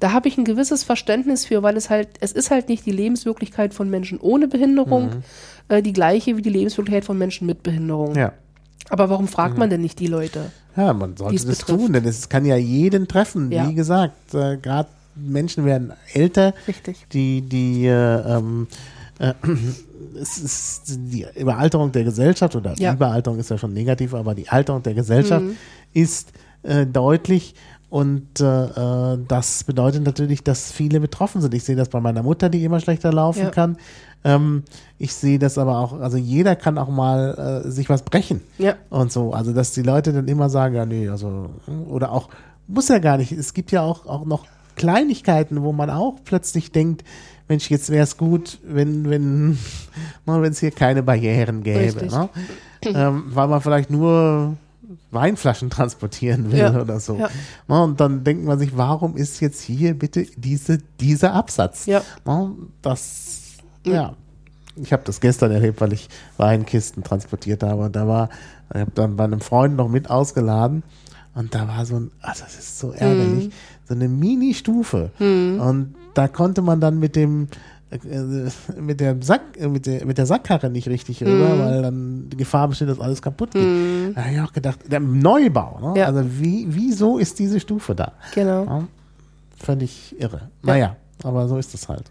Da habe ich ein gewisses Verständnis für, weil es halt, es ist halt nicht die Lebenswirklichkeit von Menschen ohne Behinderung äh, die gleiche wie die Lebenswirklichkeit von Menschen mit Behinderung. Ja. Aber warum fragt man denn nicht die Leute? Ja, man sollte das betrifft. tun, denn es kann ja jeden treffen. Ja. Wie gesagt, äh, gerade Menschen werden älter. Richtig. Die, die, äh, ähm, äh, [clears throat] es ist die Überalterung der Gesellschaft oder Ja. Überalterung ist ja schon negativ, aber die Alterung der Gesellschaft Mhm. ist äh, deutlich. Und äh, äh, das bedeutet natürlich, dass viele betroffen sind. Ich sehe das bei meiner Mutter, die immer schlechter laufen Ja. kann. Ähm, ich sehe das aber auch, also jeder kann auch mal äh, sich was brechen Ja. und so. Also, dass die Leute dann immer sagen, ja, nee, also, oder auch, muss ja gar nicht. Es gibt ja auch, auch noch Kleinigkeiten, wo man auch plötzlich denkt, Mensch, jetzt wäre es gut, wenn, wenn, [laughs] wenn es hier keine Barrieren gäbe. Ne? ähm, weil man vielleicht nur Weinflaschen transportieren will Ja. oder so. Ja. Ne? Und dann denkt man sich, warum ist jetzt hier bitte diese, dieser Absatz? Ja. Ne? Das, ja. Ich habe das gestern erlebt, weil ich Weinkisten transportiert habe. Und da war, ich habe dann bei einem Freund noch mit ausgeladen. Und da war so ein, also das ist so ärgerlich, so eine Mini-Stufe. Und da konnte man dann mit dem, äh, mit der Sack, äh, mit der, mit der Sackkarre nicht richtig rüber, weil dann die Gefahr besteht, dass alles kaputt geht. Da habe ich auch gedacht, der Neubau, ne? Ja. also wie, wieso ist diese Stufe da? Genau. Ja, völlig irre. Naja, aber so ist es halt.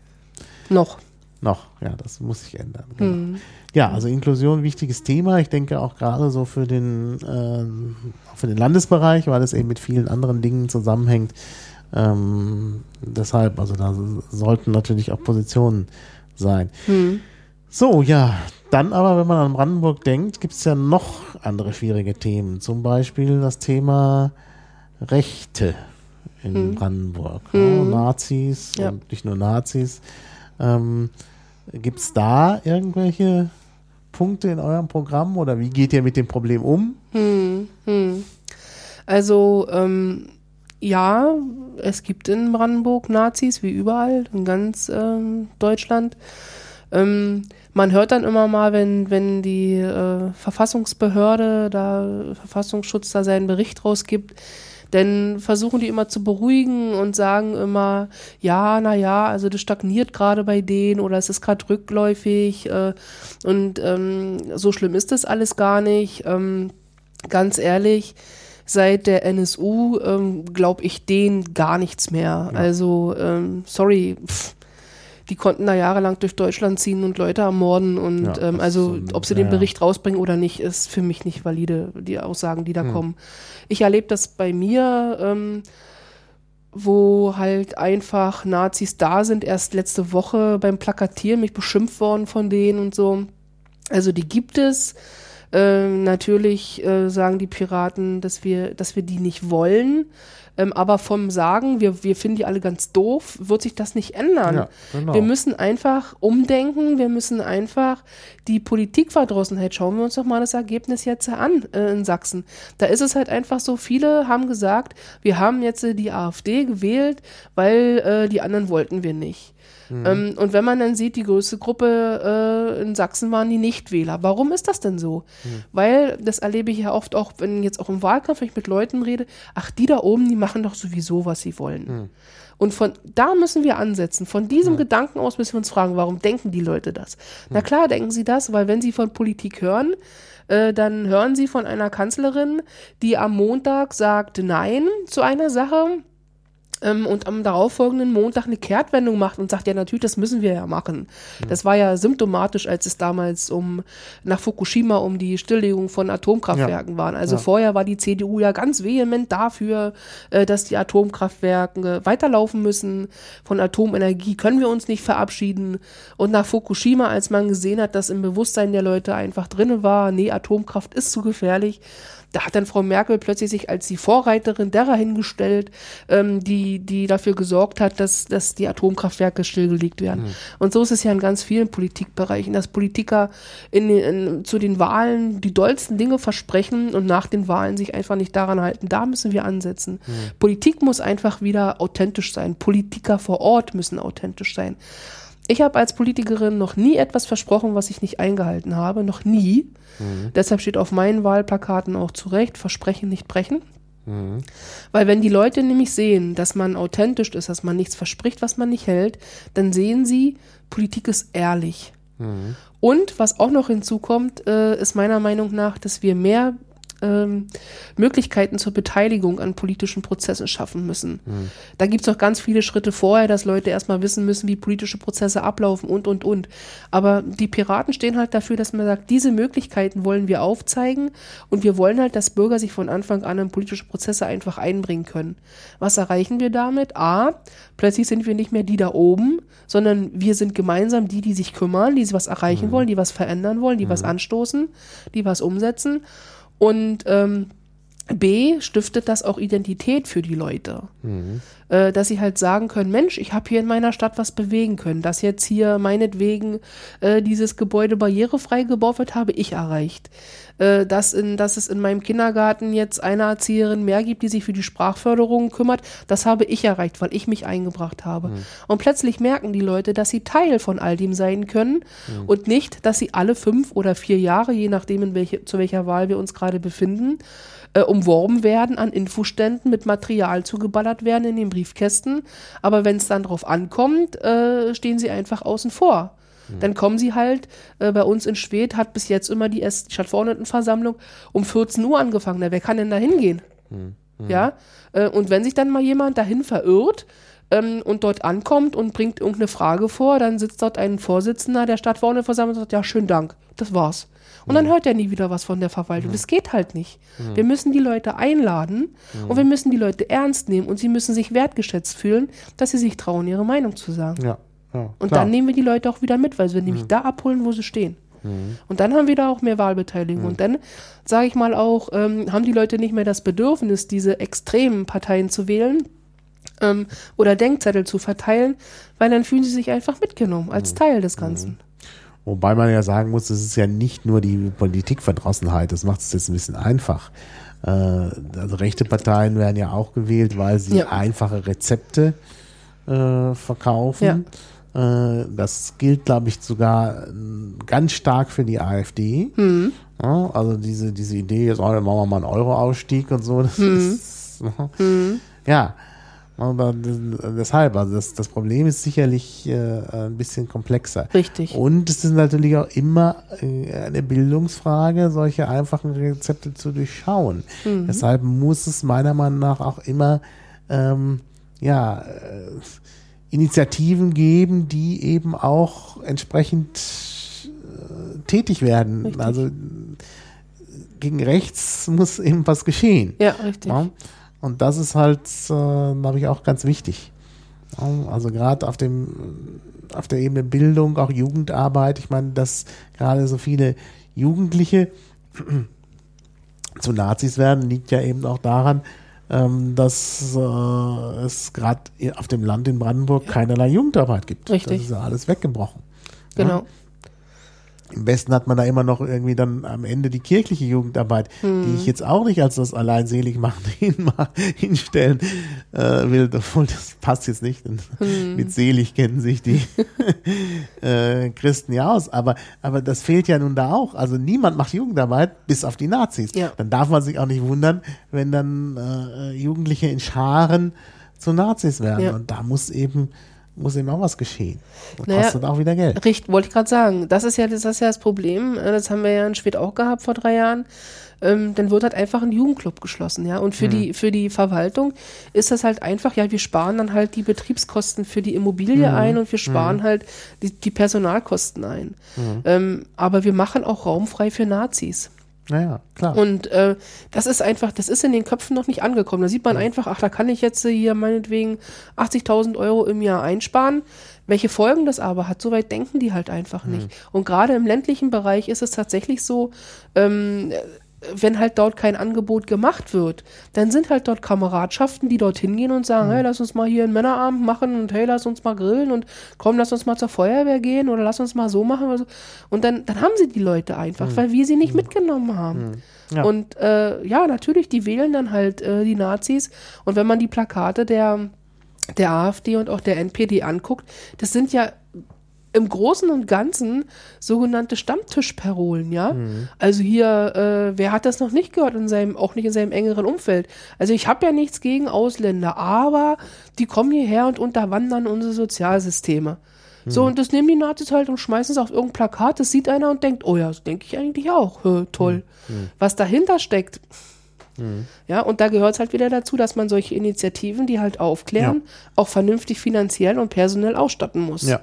Noch. Noch, ja, das muss sich ändern. Genau. Ja, also Inklusion, wichtiges Thema. Ich denke auch gerade so für den, ähm, für den Landesbereich, weil es eben mit vielen anderen Dingen zusammenhängt. Ähm, deshalb, also da sollten natürlich auch Positionen sein. So, ja, dann aber, wenn man an Brandenburg denkt, gibt es ja noch andere schwierige Themen. Zum Beispiel das Thema Rechte in Brandenburg. ne? Nazis Ja. und nicht nur Nazis. Ähm, Gibt es da irgendwelche Punkte in eurem Programm oder wie geht ihr mit dem Problem um? Also, ähm, ja, es gibt in Brandenburg Nazis, wie überall, in ganz ähm, Deutschland. Ähm, man hört dann immer mal, wenn, wenn die äh, Verfassungsbehörde, da Verfassungsschutz da seinen Bericht rausgibt, dann versuchen die immer zu beruhigen und sagen immer, ja, na ja, also das stagniert gerade bei denen oder es ist gerade rückläufig äh, und ähm, so schlimm ist das alles gar nicht. Ähm, ganz ehrlich, seit der NSU ähm, glaube ich denen gar nichts mehr. Also, ähm, sorry, pff, die konnten da jahrelang durch Deutschland ziehen und Leute ermorden und Ja, ähm, also so- ob sie ja, den. Bericht rausbringen oder nicht, ist für mich nicht valide, die Aussagen, die da Hm. kommen. Ich erlebe das bei mir, ähm, wo halt einfach Nazis da sind, erst letzte Woche beim Plakatieren mich beschimpft worden von denen und so. Also die gibt es. Ähm, natürlich äh, sagen die Piraten, dass wir, dass wir die nicht wollen. Ähm, aber vom Sagen, wir, wir finden die alle ganz doof, wird sich das nicht ändern. Ja, genau. Wir müssen einfach umdenken, wir müssen einfach die Politikverdrossenheit, schauen wir uns doch mal das Ergebnis jetzt an äh, in Sachsen. Da ist es halt einfach so, viele haben gesagt, wir haben jetzt äh, die AfD gewählt, weil äh, die anderen wollten wir nicht. Ähm, und wenn man dann sieht, die größte Gruppe äh, in Sachsen waren die Nichtwähler. Warum ist das denn so? Weil, das erlebe ich ja oft auch, wenn jetzt auch im Wahlkampf, wenn ich mit Leuten rede, ach, die da oben, die machen doch sowieso, was sie wollen. Und von da müssen wir ansetzen. Von diesem Gedanken aus müssen wir uns fragen, warum denken die Leute das? Na klar, denken sie das, weil wenn sie von Politik hören, äh, dann hören sie von einer Kanzlerin, die am Montag sagt Nein zu einer Sache ähm, und am darauffolgenden Montag eine Kehrtwendung macht und sagt, ja natürlich, das müssen wir ja machen. Das war ja symptomatisch, als es damals um nach Fukushima um die Stilllegung von Atomkraftwerken waren. Also vorher war die CDU ja ganz vehement dafür, äh, dass die Atomkraftwerke weiterlaufen müssen. Von Atomenergie können wir uns nicht verabschieden. Und nach Fukushima, als man gesehen hat, dass im Bewusstsein der Leute einfach drinne war, nee, Atomkraft ist zu gefährlich, da hat dann Frau Merkel plötzlich sich als die Vorreiterin derer hingestellt, ähm, die, die dafür gesorgt hat, dass, dass die Atomkraftwerke stillgelegt werden. Und so ist es ja in ganz vielen Politikbereichen, dass Politiker in, in, zu den Wahlen die dollsten Dinge versprechen und nach den Wahlen sich einfach nicht daran halten. Da müssen wir ansetzen. Politik muss einfach wieder authentisch sein. Politiker vor Ort müssen authentisch sein. Ich habe als Politikerin noch nie etwas versprochen, was ich nicht eingehalten habe. Noch nie. Deshalb steht auf meinen Wahlplakaten auch zu Recht, Versprechen nicht brechen. Weil wenn die Leute nämlich sehen, dass man authentisch ist, dass man nichts verspricht, was man nicht hält, dann sehen sie, Politik ist ehrlich. Und was auch noch hinzukommt, äh, ist meiner Meinung nach, dass wir mehr ähm, Möglichkeiten zur Beteiligung an politischen Prozessen schaffen müssen. Da gibt es noch ganz viele Schritte vorher, dass Leute erstmal wissen müssen, wie politische Prozesse ablaufen und, und, und. Aber die Piraten stehen halt dafür, dass man sagt, diese Möglichkeiten wollen wir aufzeigen und wir wollen halt, dass Bürger sich von Anfang an in politische Prozesse einfach einbringen können. Was erreichen wir damit? A, plötzlich sind wir nicht mehr die da oben, sondern wir sind gemeinsam die, die sich kümmern, die was erreichen wollen, die was verändern wollen, die was anstoßen, die was umsetzen. Und ähm, B, stiftet das auch Identität für die Leute. Äh, dass sie halt sagen können, Mensch, ich habe hier in meiner Stadt was bewegen können. Dass jetzt hier meinetwegen äh, dieses Gebäude barrierefrei gebaut wird, habe ich erreicht. Äh, dass, in, dass es in meinem Kindergarten jetzt eine Erzieherin mehr gibt, die sich für die Sprachförderung kümmert, das habe ich erreicht, weil ich mich eingebracht habe. Und plötzlich merken die Leute, dass sie Teil von all dem sein können und nicht, dass sie alle fünf oder vier Jahre, je nachdem, in welche, zu welcher Wahl wir uns gerade befinden, äh, umworben werden, an Infoständen mit Material zugeballert werden in den Briefkästen. Aber wenn es dann drauf ankommt, äh, stehen sie einfach außen vor. Dann kommen sie halt, äh, bei uns in Schwedt hat bis jetzt immer die Stadtverordnetenversammlung um 14 Uhr angefangen. Na, wer kann denn da hingehen? Ja, äh, und wenn sich dann mal jemand dahin verirrt, ähm, und dort ankommt und bringt irgendeine Frage vor, dann sitzt dort ein Vorsitzender der Stadtverordnetenversammlung und sagt, ja, schönen Dank, das war's. Und dann hört er nie wieder was von der Verwaltung. Das geht halt nicht. Wir müssen die Leute einladen und wir müssen die Leute ernst nehmen und sie müssen sich wertgeschätzt fühlen, dass sie sich trauen, ihre Meinung zu sagen. Ja, ja, Und dann nehmen wir die Leute auch wieder mit, weil wir nämlich da abholen, wo sie stehen. Und dann haben wir da auch mehr Wahlbeteiligung. Und dann, sage ich mal auch, ähm, haben die Leute nicht mehr das Bedürfnis, diese extremen Parteien zu wählen ähm, oder Denkzettel zu verteilen, weil dann fühlen sie sich einfach mitgenommen als Teil des Ganzen. Wobei man ja sagen muss, es ist ja nicht nur die Politikverdrossenheit, das macht es jetzt ein bisschen einfach. Äh, also rechte Parteien werden ja auch gewählt, weil sie Ja. einfache Rezepte äh, verkaufen. Äh, das gilt, glaube ich, sogar äh, ganz stark für die AfD. Mhm. Ja, also diese, diese Idee, jetzt oh, machen wir mal einen Euro-Ausstieg und so, das Mhm. ist, ja. Aber deshalb, also das, das Problem ist sicherlich äh, ein bisschen komplexer. Richtig. Und es ist natürlich auch immer äh, eine Bildungsfrage, solche einfachen Rezepte zu durchschauen. Mhm. Deshalb muss es meiner Meinung nach auch immer ähm, ja, äh, Initiativen geben, die eben auch entsprechend äh, tätig werden. Richtig. Also gegen rechts muss eben was geschehen. Ja, richtig. Ja? Und das ist halt, äh, glaube ich, auch ganz wichtig. Ja, Also gerade auf dem, auf der Ebene Bildung, auch Jugendarbeit. Ich meine, dass gerade so viele Jugendliche [clears throat] zu Nazis werden, liegt ja eben auch daran, ähm, dass äh, es gerade auf dem Land in Brandenburg keinerlei Jugendarbeit gibt. Richtig. Das ist ja alles weggebrochen. Genau. Im Westen hat man da immer noch irgendwie dann am Ende die kirchliche Jugendarbeit, die ich jetzt auch nicht als das alleinselig machen [laughs] hinma- hinstellen äh, will. Obwohl, das passt jetzt nicht. denn Mit selig kennen sich die [laughs] äh, Christen ja aus. Aber, aber das fehlt ja nun da auch. Also niemand macht Jugendarbeit, bis auf die Nazis. Ja. Dann darf man sich auch nicht wundern, wenn dann äh, Jugendliche in Scharen zu Nazis werden. Ja. Und da muss eben, muss eben auch was geschehen. Und Naja, kostet auch wieder Geld. Richtig, wollte ich gerade sagen. Das ist ja das, ist ja das Problem. äh, Das haben wir ja in Schwedt auch gehabt vor drei Jahren. Ähm, dann wird halt einfach ein Jugendclub geschlossen, ja. Und für die für die Verwaltung ist das halt einfach, ja, wir sparen dann halt die Betriebskosten für die Immobilie ein und wir sparen halt die, die Personalkosten ein. Ähm, aber wir machen auch Raum frei für Nazis. Naja, klar. Und äh, das ist einfach, das ist in den Köpfen noch nicht angekommen. Da sieht man einfach, ach, da kann ich jetzt hier meinetwegen 80.000 Euro im Jahr einsparen. Welche Folgen das aber hat, so weit denken die halt einfach nicht. Und gerade im ländlichen Bereich ist es tatsächlich so, ähm, wenn halt dort kein Angebot gemacht wird, dann sind halt dort Kameradschaften, die dorthin gehen und sagen, hey, lass uns mal hier einen Männerabend machen und hey, lass uns mal grillen und komm, lass uns mal zur Feuerwehr gehen oder lass uns mal so machen. Oder so. Und dann, dann haben sie die Leute einfach, weil wir sie nicht mitgenommen haben. Ja. Und äh, ja, natürlich, die wählen dann halt äh, die Nazis. Und wenn man die Plakate der, der AfD und auch der NPD anguckt, das sind ja im Großen und Ganzen sogenannte Stammtischparolen, ja. Also hier, äh, wer hat das noch nicht gehört in seinem, auch nicht in seinem engeren Umfeld? Also ich habe ja nichts gegen Ausländer, aber die kommen hierher und unterwandern unsere Sozialsysteme. So, und das nehmen die Nazis halt und schmeißen es auf irgendein Plakat, das sieht einer und denkt, oh ja, das denke ich eigentlich auch. Hö, toll. Was dahinter steckt, ja, und da gehört es halt wieder dazu, dass man solche Initiativen, die halt aufklären, auch vernünftig finanziell und personell ausstatten muss. ja,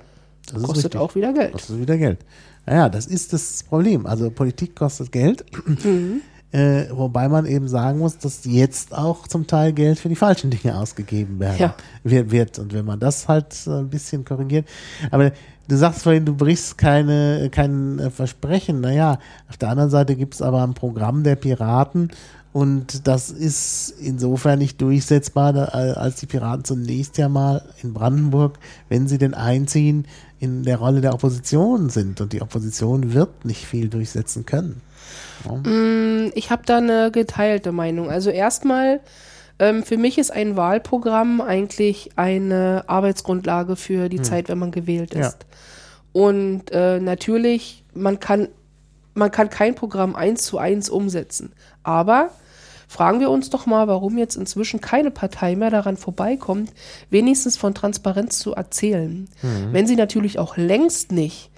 das Kostet auch wieder Geld. Kostet wieder Geld. Naja, das ist das Problem. Also Politik kostet Geld. Mhm. [clears throat] Äh, wobei man eben sagen muss, dass jetzt auch zum Teil Geld für die falschen Dinge ausgegeben werden Ja. wird, wird. Und wenn man das halt ein bisschen korrigiert. Aber du sagst vorhin, du brichst keine, kein Versprechen. Naja, auf der anderen Seite gibt es aber ein Programm der Piraten. Und das ist insofern nicht durchsetzbar, als die Piraten zunächst ja mal in Brandenburg, wenn sie denn einziehen, in der Rolle der Opposition sind. Und die Opposition wird nicht viel durchsetzen können. Ich habe da eine geteilte Meinung. Also erstmal, ähm, für mich ist ein Wahlprogramm eigentlich eine Arbeitsgrundlage für die Zeit, wenn man gewählt Ja. ist. Und äh, natürlich, man kann, man kann kein Programm eins zu eins umsetzen. Aber fragen wir uns doch mal, warum jetzt inzwischen keine Partei mehr daran vorbeikommt, wenigstens von Transparenz zu erzählen. Wenn sie natürlich auch längst nicht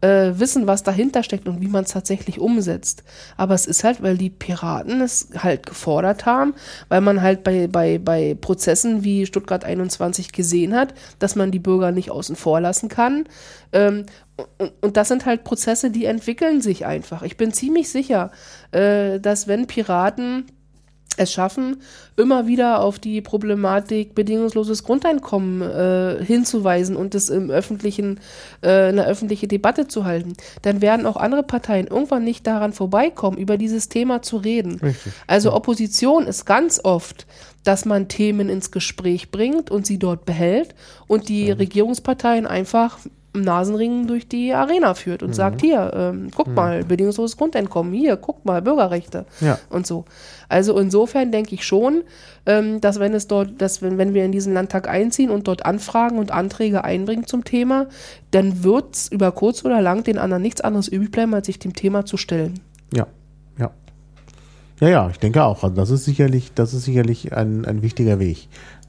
äh, wissen, was dahinter steckt und wie man es tatsächlich umsetzt. Aber es ist halt, weil die Piraten es halt gefordert haben, weil man halt bei, bei, bei Prozessen wie Stuttgart 21 gesehen hat, dass man die Bürger nicht außen vor lassen kann. Ähm, und, und das sind halt Prozesse, die entwickeln sich einfach. Ich bin ziemlich sicher, äh, dass wenn Piraten es schaffen, immer wieder auf die Problematik bedingungsloses Grundeinkommen äh, hinzuweisen und es im öffentlichen, äh, eine öffentliche Debatte zu halten, dann werden auch andere Parteien irgendwann nicht daran vorbeikommen, über dieses Thema zu reden. Also Opposition ist ganz oft, dass man Themen ins Gespräch bringt und sie dort behält und die Regierungsparteien einfach Nasenringen durch die Arena führt und sagt, hier, ähm, guck mal, bedingungsloses Grundeinkommen, hier, guck mal, Bürgerrechte Ja. und so. Also insofern denke ich schon, ähm, dass wenn es dort, dass wenn, wenn wir in diesen Landtag einziehen und dort Anfragen und Anträge einbringen zum Thema, dann wird es über kurz oder lang den anderen nichts anderes übrig bleiben, als sich dem Thema zu stellen. Ja, ja. Ja, ja, ich denke auch. Also das ist sicherlich, das ist sicherlich ein, ein wichtiger Weg,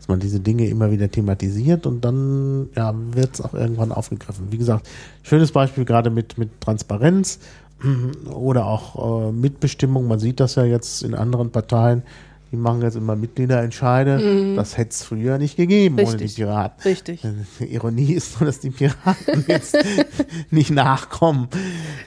man diese Dinge immer wieder thematisiert und dann ja, wird es auch irgendwann aufgegriffen. Wie gesagt, schönes Beispiel gerade mit, mit Transparenz [clears throat] oder auch äh, Mitbestimmung. Man sieht das ja jetzt in anderen Parteien. Die machen jetzt immer Mitgliederentscheide. Das hätte es früher nicht gegeben ohne die Richtig. Piraten. Richtig. Die Ironie [laughs] ist nur, dass die Piraten jetzt [laughs] nicht nachkommen.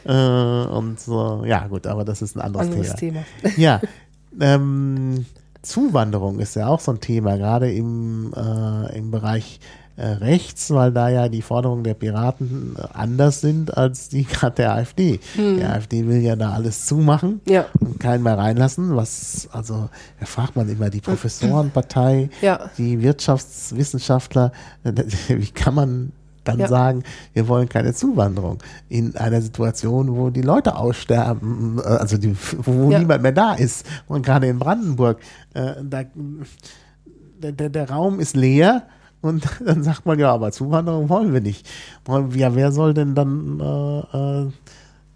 Äh, und so, ja, gut, aber das ist ein anderes, Anderes Thema. Thema. Ja, [laughs] ähm, Zuwanderung ist ja auch so ein Thema, gerade im, äh, im Bereich äh, rechts, weil da ja die Forderungen der Piraten äh, anders sind als die [laughs] gerade der AfD. Die AfD will ja da alles zumachen Ja. und keinen mehr reinlassen, was, also, da fragt man immer die Professorenpartei, Ja. die Wirtschaftswissenschaftler, [laughs] wie kann man dann Ja. sagen, wir wollen keine Zuwanderung in einer Situation, wo die Leute aussterben, äh, also die, wo Ja. niemand mehr da ist. Und gerade in Brandenburg, äh, da, der, der, Raum ist leer. Und [laughs] dann sagt man, ja, aber Zuwanderung wollen wir nicht. Ja, wer soll denn dann äh, äh,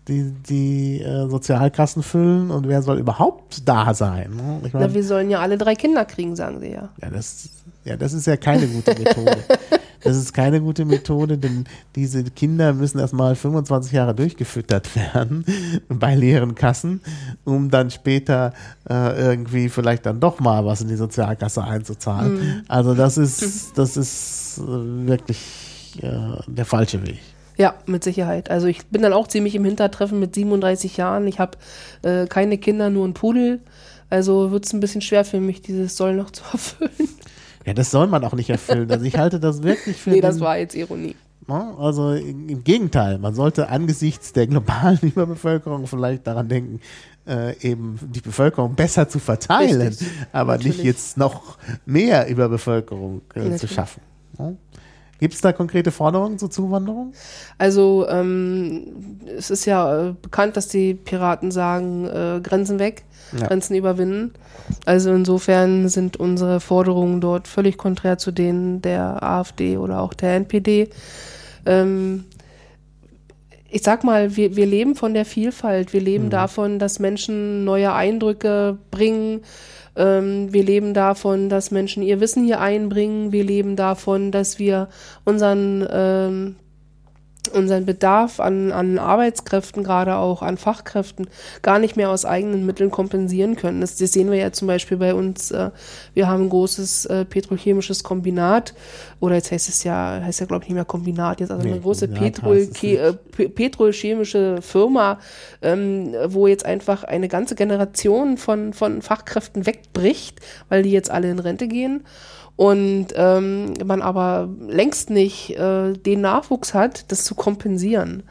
die, die äh, Sozialkassen füllen und wer soll überhaupt da sein? ne? Ich Na, mein, wir sollen ja alle drei Kinder kriegen, sagen sie ja. ja, das, ja, das ist ja keine gute Methode. [laughs] Das ist keine gute Methode, denn diese Kinder müssen erstmal 25 Jahre durchgefüttert [laughs] werden bei leeren Kassen, um dann später äh, irgendwie vielleicht dann doch mal was in die Sozialkasse einzuzahlen. Also das ist, das ist äh, wirklich äh, der falsche Weg. Ja, mit Sicherheit. Also ich bin dann auch ziemlich im Hintertreffen mit 37 Jahren. Ich habe äh, keine Kinder, nur einen Pudel. Also wird es ein bisschen schwer für mich, dieses Soll noch zu erfüllen. Ja, das soll man auch nicht erfüllen. Also ich halte das wirklich für Nee, das war jetzt Ironie. Ja, Also im Gegenteil, man sollte angesichts der globalen [laughs] Überbevölkerung vielleicht daran denken, äh, eben die Bevölkerung besser zu verteilen, Richtig, aber nicht natürlich. jetzt noch mehr Überbevölkerung äh, zu schaffen. Ja? Gibt es da konkrete Forderungen zur Zuwanderung? Also ähm, es ist ja äh, bekannt, dass die Piraten sagen, äh, Grenzen weg, Ja. Grenzen überwinden. Also insofern sind unsere Forderungen dort völlig konträr zu denen der AfD oder auch der NPD. Ähm, ich sag mal, wir, wir leben von der Vielfalt. Wir leben davon, dass Menschen neue Eindrücke bringen. Ähm, wir leben davon, dass Menschen ihr Wissen hier einbringen. Wir leben davon, dass wir unseren, ähm, unseren Bedarf an, an Arbeitskräften, gerade auch an Fachkräften, gar nicht mehr aus eigenen Mitteln kompensieren können. Das, das sehen wir ja zum Beispiel bei uns. Äh, wir haben ein großes äh, petrochemisches Kombinat oder jetzt heißt es ja, heißt ja glaube ich nicht mehr Kombinat, jetzt also Nee, eine große Petrol, äh, Pe- petrochemische Firma, ähm, wo jetzt einfach eine ganze Generation von, von Fachkräften wegbricht, weil die jetzt alle in Rente gehen. Und ähm, man aber längst nicht äh, den Nachwuchs hat, das zu kompensieren.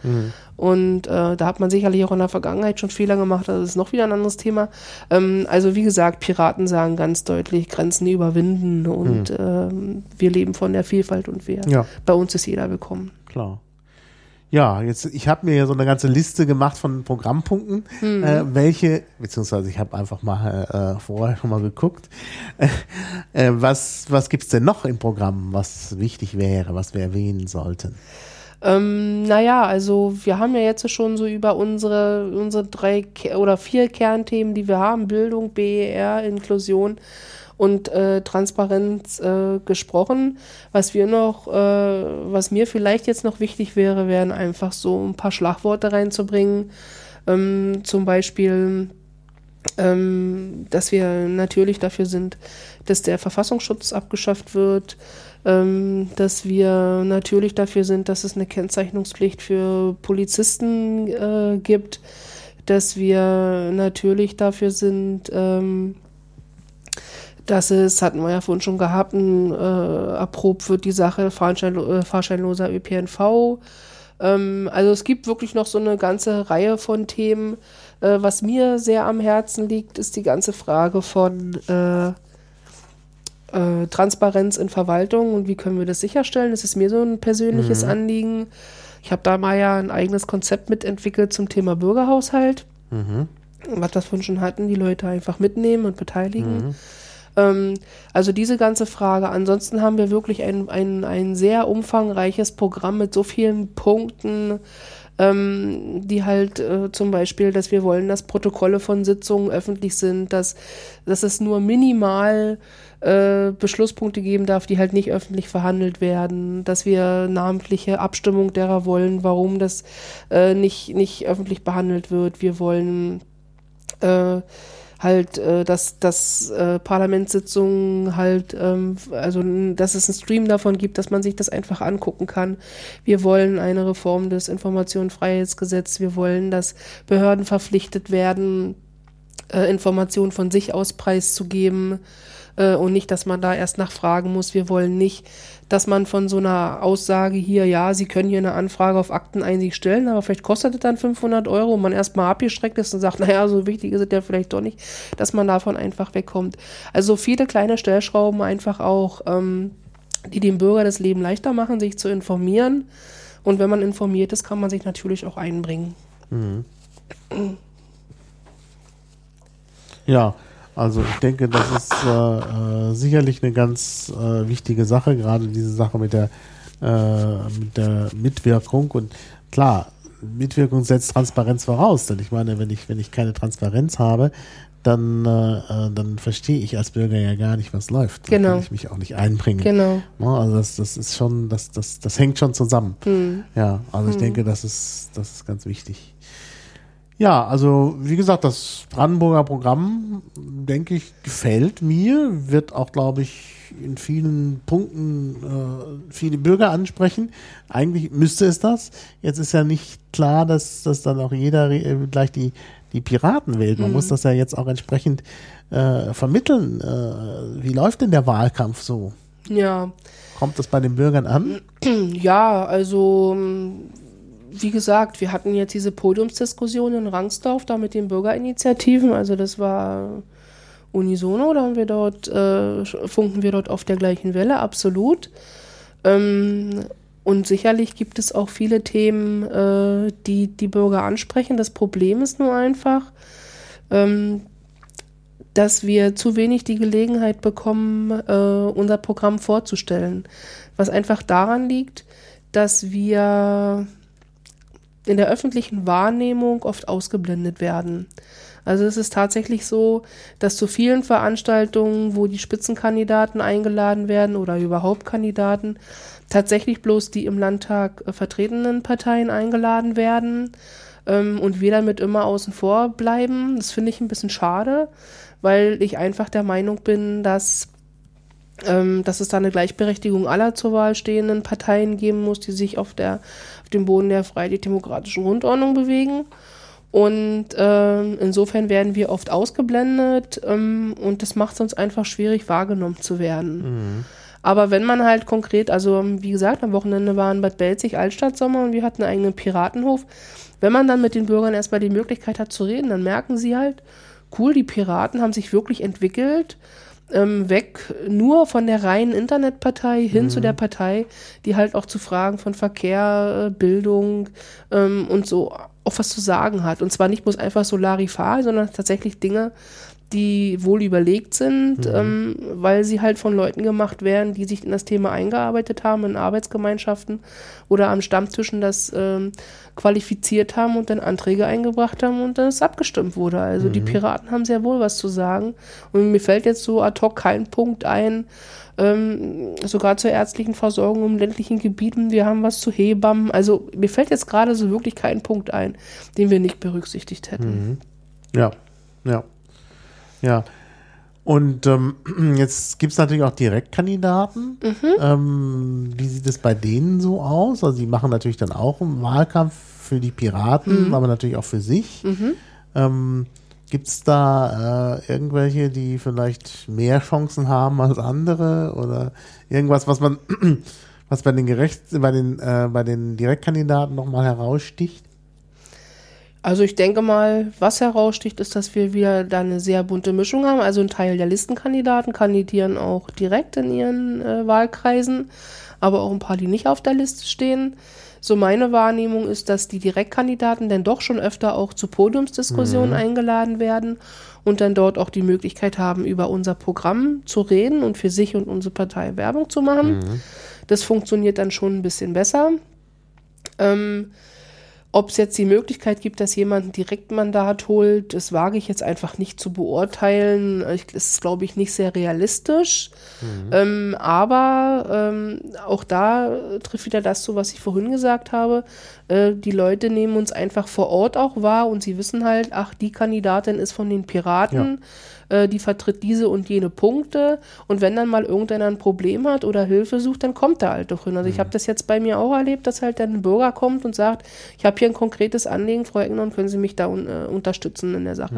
Und äh, da hat man sicherlich auch in der Vergangenheit schon Fehler gemacht, das ist noch wieder ein anderes Thema. Ähm, also wie gesagt, Piraten sagen ganz deutlich, Grenzen überwinden und ähm, wir leben von der Vielfalt und wir, Ja. bei uns ist jeder willkommen. Klar. Ja, jetzt ich habe mir ja so eine ganze Liste gemacht von Programmpunkten, äh, welche, beziehungsweise ich habe einfach mal äh, vorher schon mal geguckt, äh, was, was gibt's denn noch im Programm, was wichtig wäre, was wir erwähnen sollten? Ähm, naja, also wir haben ja jetzt schon so über unsere, unsere drei oder vier Kernthemen, die wir haben, Bildung, BER, Inklusion und äh, Transparenz äh, gesprochen. Was wir noch, äh, was mir vielleicht jetzt noch wichtig wäre, wären einfach so ein paar Schlagworte reinzubringen. Ähm, zum Beispiel, ähm, dass wir natürlich dafür sind, dass der Verfassungsschutz abgeschafft wird, ähm, dass wir natürlich dafür sind, dass es eine Kennzeichnungspflicht für Polizisten äh, gibt, dass wir natürlich dafür sind, ähm, dass es, hatten wir ja vorhin schon gehabt, ein, äh, erprobt wird die Sache Fahrschein, äh, fahrscheinloser ÖPNV. Ähm, also es gibt wirklich noch so eine ganze Reihe von Themen. Äh, was mir sehr am Herzen liegt, ist die ganze Frage von äh, äh, Transparenz in Verwaltung und wie können wir das sicherstellen. Das ist mir so ein persönliches Anliegen. Ich habe da mal ja ein eigenes Konzept mitentwickelt zum Thema Bürgerhaushalt. Was wir vorhin schon hatten, die Leute einfach mitnehmen und beteiligen. Ähm, also diese ganze Frage. Ansonsten haben wir wirklich ein, ein, ein sehr umfangreiches Programm mit so vielen Punkten, ähm, die halt äh, zum Beispiel, dass wir wollen, dass Protokolle von Sitzungen öffentlich sind, dass, dass es nur minimal äh, Beschlusspunkte geben darf, die halt nicht öffentlich verhandelt werden, dass wir namentliche Abstimmung derer wollen, warum das äh, nicht, nicht öffentlich behandelt wird. Wir wollen äh, halt, äh, dass, dass äh, Parlamentssitzungen halt, ähm, also dass es einen Stream davon gibt, dass man sich das einfach angucken kann. Wir wollen eine Reform des Informationsfreiheitsgesetzes. Wir wollen, dass Behörden verpflichtet werden, äh, Informationen von sich aus preiszugeben äh, und nicht, dass man da erst nachfragen muss. Wir wollen nicht, dass man von so einer Aussage hier, ja, Sie können hier eine Anfrage auf Akteneinsicht stellen, aber vielleicht kostet es dann 500 Euro und man erstmal abgeschreckt ist und sagt, [laughs] naja, so wichtig ist es ja vielleicht doch nicht, dass man davon einfach wegkommt. Also viele kleine Stellschrauben einfach auch ähm, die dem Bürger das Leben leichter machen, sich zu informieren. Und wenn man informiert ist, kann man sich natürlich auch einbringen. [clears throat] Ja, also ich denke, das ist äh, äh, sicherlich eine ganz äh, wichtige Sache, gerade diese Sache mit der, äh, mit der Mitwirkung. Und klar, Mitwirkung setzt Transparenz voraus. Denn ich meine, wenn ich, wenn ich keine Transparenz habe, dann, äh, äh, dann verstehe ich als Bürger ja gar nicht, was läuft. Dann Genau. kann ich mich auch nicht einbringen. Genau. Ja, also das, das ist schon, das, das, das hängt schon zusammen. Hm. Ja, also ich denke, das ist, das ist ganz wichtig. Ja, also wie gesagt, das Brandenburger Programm, denke ich, gefällt mir, wird auch, glaube ich, in vielen Punkten äh, viele Bürger ansprechen. Eigentlich müsste es das. Jetzt ist ja nicht klar, dass, dass dann auch jeder äh, gleich die, die Piraten wählt. Man muss das ja jetzt auch entsprechend äh, vermitteln. Äh, wie läuft denn der Wahlkampf so? Ja. Kommt das bei den Bürgern an? Ja, also wie gesagt, wir hatten jetzt diese Podiumsdiskussion in Rangsdorf da mit den Bürgerinitiativen. Also das war unisono, da haben wir dort, äh, funken wir dort auf der gleichen Welle, absolut. Ähm, und sicherlich gibt es auch viele Themen, äh, die die Bürger ansprechen. Das Problem ist nur einfach, ähm, dass wir zu wenig die Gelegenheit bekommen, äh, unser Programm vorzustellen. Was einfach daran liegt, dass wir in der öffentlichen Wahrnehmung oft ausgeblendet werden. Also es ist tatsächlich so, dass zu vielen Veranstaltungen, wo die Spitzenkandidaten eingeladen werden oder überhaupt Kandidaten, tatsächlich bloß die im Landtag äh, vertretenen Parteien eingeladen werden ähm, und wir damit immer außen vor bleiben. Das finde ich ein bisschen schade, weil ich einfach der Meinung bin, dass dass es da eine Gleichberechtigung aller zur Wahl stehenden Parteien geben muss, die sich auf, der, auf dem Boden der freiheitlich-demokratischen Grundordnung bewegen. Und ähm, insofern werden wir oft ausgeblendet ähm, und das macht es uns einfach schwierig, wahrgenommen zu werden. Aber wenn man halt konkret, also ähm, wie gesagt, am Wochenende war in Bad Belzig Altstadtsommer und wir hatten einen eigenen Piratenhof. Wenn man dann mit den Bürgern erstmal die Möglichkeit hat zu reden, dann merken sie halt, cool, die Piraten haben sich wirklich entwickelt ähm, weg nur von der reinen Internetpartei hin zu der Partei, die halt auch zu Fragen von Verkehr, äh, Bildung ähm, und so auch was zu sagen hat. Und zwar nicht bloß einfach so Larifar, sondern tatsächlich Dinge, die wohl überlegt sind, ähm, weil sie halt von Leuten gemacht werden, die sich in das Thema eingearbeitet haben, in Arbeitsgemeinschaften oder an Stammtischen das ähm, qualifiziert haben und dann Anträge eingebracht haben und dann es abgestimmt wurde. Also die Piraten haben sehr wohl was zu sagen. Und mir fällt jetzt so ad hoc kein Punkt ein, ähm, sogar zur ärztlichen Versorgung in ländlichen Gebieten. Wir haben was zu Hebammen. Also mir fällt jetzt gerade so wirklich kein Punkt ein, den wir nicht berücksichtigt hätten. Ja, ja, ja. Und ähm, [clears throat] jetzt gibt es natürlich auch Direktkandidaten. Ähm, wie sieht es bei denen so aus? Also die machen natürlich dann auch einen Wahlkampf für die Piraten, aber natürlich auch für sich. Ähm, gibt es da äh, irgendwelche, die vielleicht mehr Chancen haben als andere oder irgendwas, was man, [clears throat] was bei den Gerecht, bei den, äh, bei den Direktkandidaten nochmal heraussticht? Also ich denke mal, was heraussticht, ist, dass wir wieder da eine sehr bunte Mischung haben. Also ein Teil der Listenkandidaten kandidieren auch direkt in ihren äh, Wahlkreisen, aber auch ein paar, die nicht auf der Liste stehen. So meine Wahrnehmung ist, dass die Direktkandidaten dann doch schon öfter auch zu Podiumsdiskussionen eingeladen werden und dann dort auch die Möglichkeit haben, über unser Programm zu reden und für sich und unsere Partei Werbung zu machen. Das funktioniert dann schon ein bisschen besser. Ähm, ob es jetzt die Möglichkeit gibt, dass jemand ein Direktmandat holt, das wage ich jetzt einfach nicht zu beurteilen. Ich, das ist, glaube ich, nicht sehr realistisch. Ähm, aber ähm, auch da trifft wieder das zu, was ich vorhin gesagt habe. Äh, die Leute nehmen uns einfach vor Ort auch wahr und sie wissen halt, ach, die Kandidatin ist von den Piraten, äh, die vertritt diese und jene Punkte. Und wenn dann mal irgendeiner ein Problem hat oder Hilfe sucht, dann kommt er halt doch hin. Also ich habe das jetzt bei mir auch erlebt, dass halt dann ein Bürger kommt und sagt, ich habe hier ein konkretes Anliegen, Frau Egner, und können Sie mich da un äh, unterstützen in der Sache.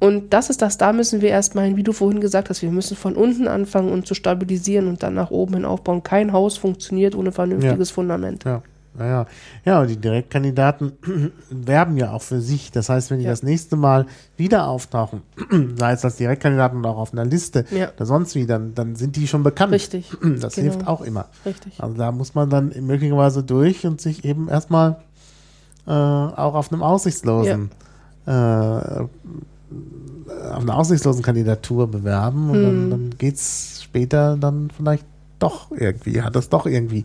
Und das ist das, da müssen wir erstmal hin, wie du vorhin gesagt hast, wir müssen von unten anfangen und zu stabilisieren und dann nach oben hin aufbauen. Kein Haus funktioniert ohne vernünftiges Fundament. Ja, Ja, ja, und die Direktkandidaten [clears throat] werben ja auch für sich. Das heißt, wenn die Ja. das nächste Mal wieder auftauchen, [clears throat] sei es als Direktkandidaten oder auch auf einer Liste Ja. oder sonst wie, dann, dann sind die schon bekannt. Richtig. [clears throat] Das Genau. hilft auch immer. Richtig. Also da muss man dann möglicherweise durch und sich eben erstmal äh, auch auf einem aussichtslosen, äh, auf einer aussichtslosen Kandidatur bewerben und dann, dann geht's später dann vielleicht doch irgendwie, hat das doch irgendwie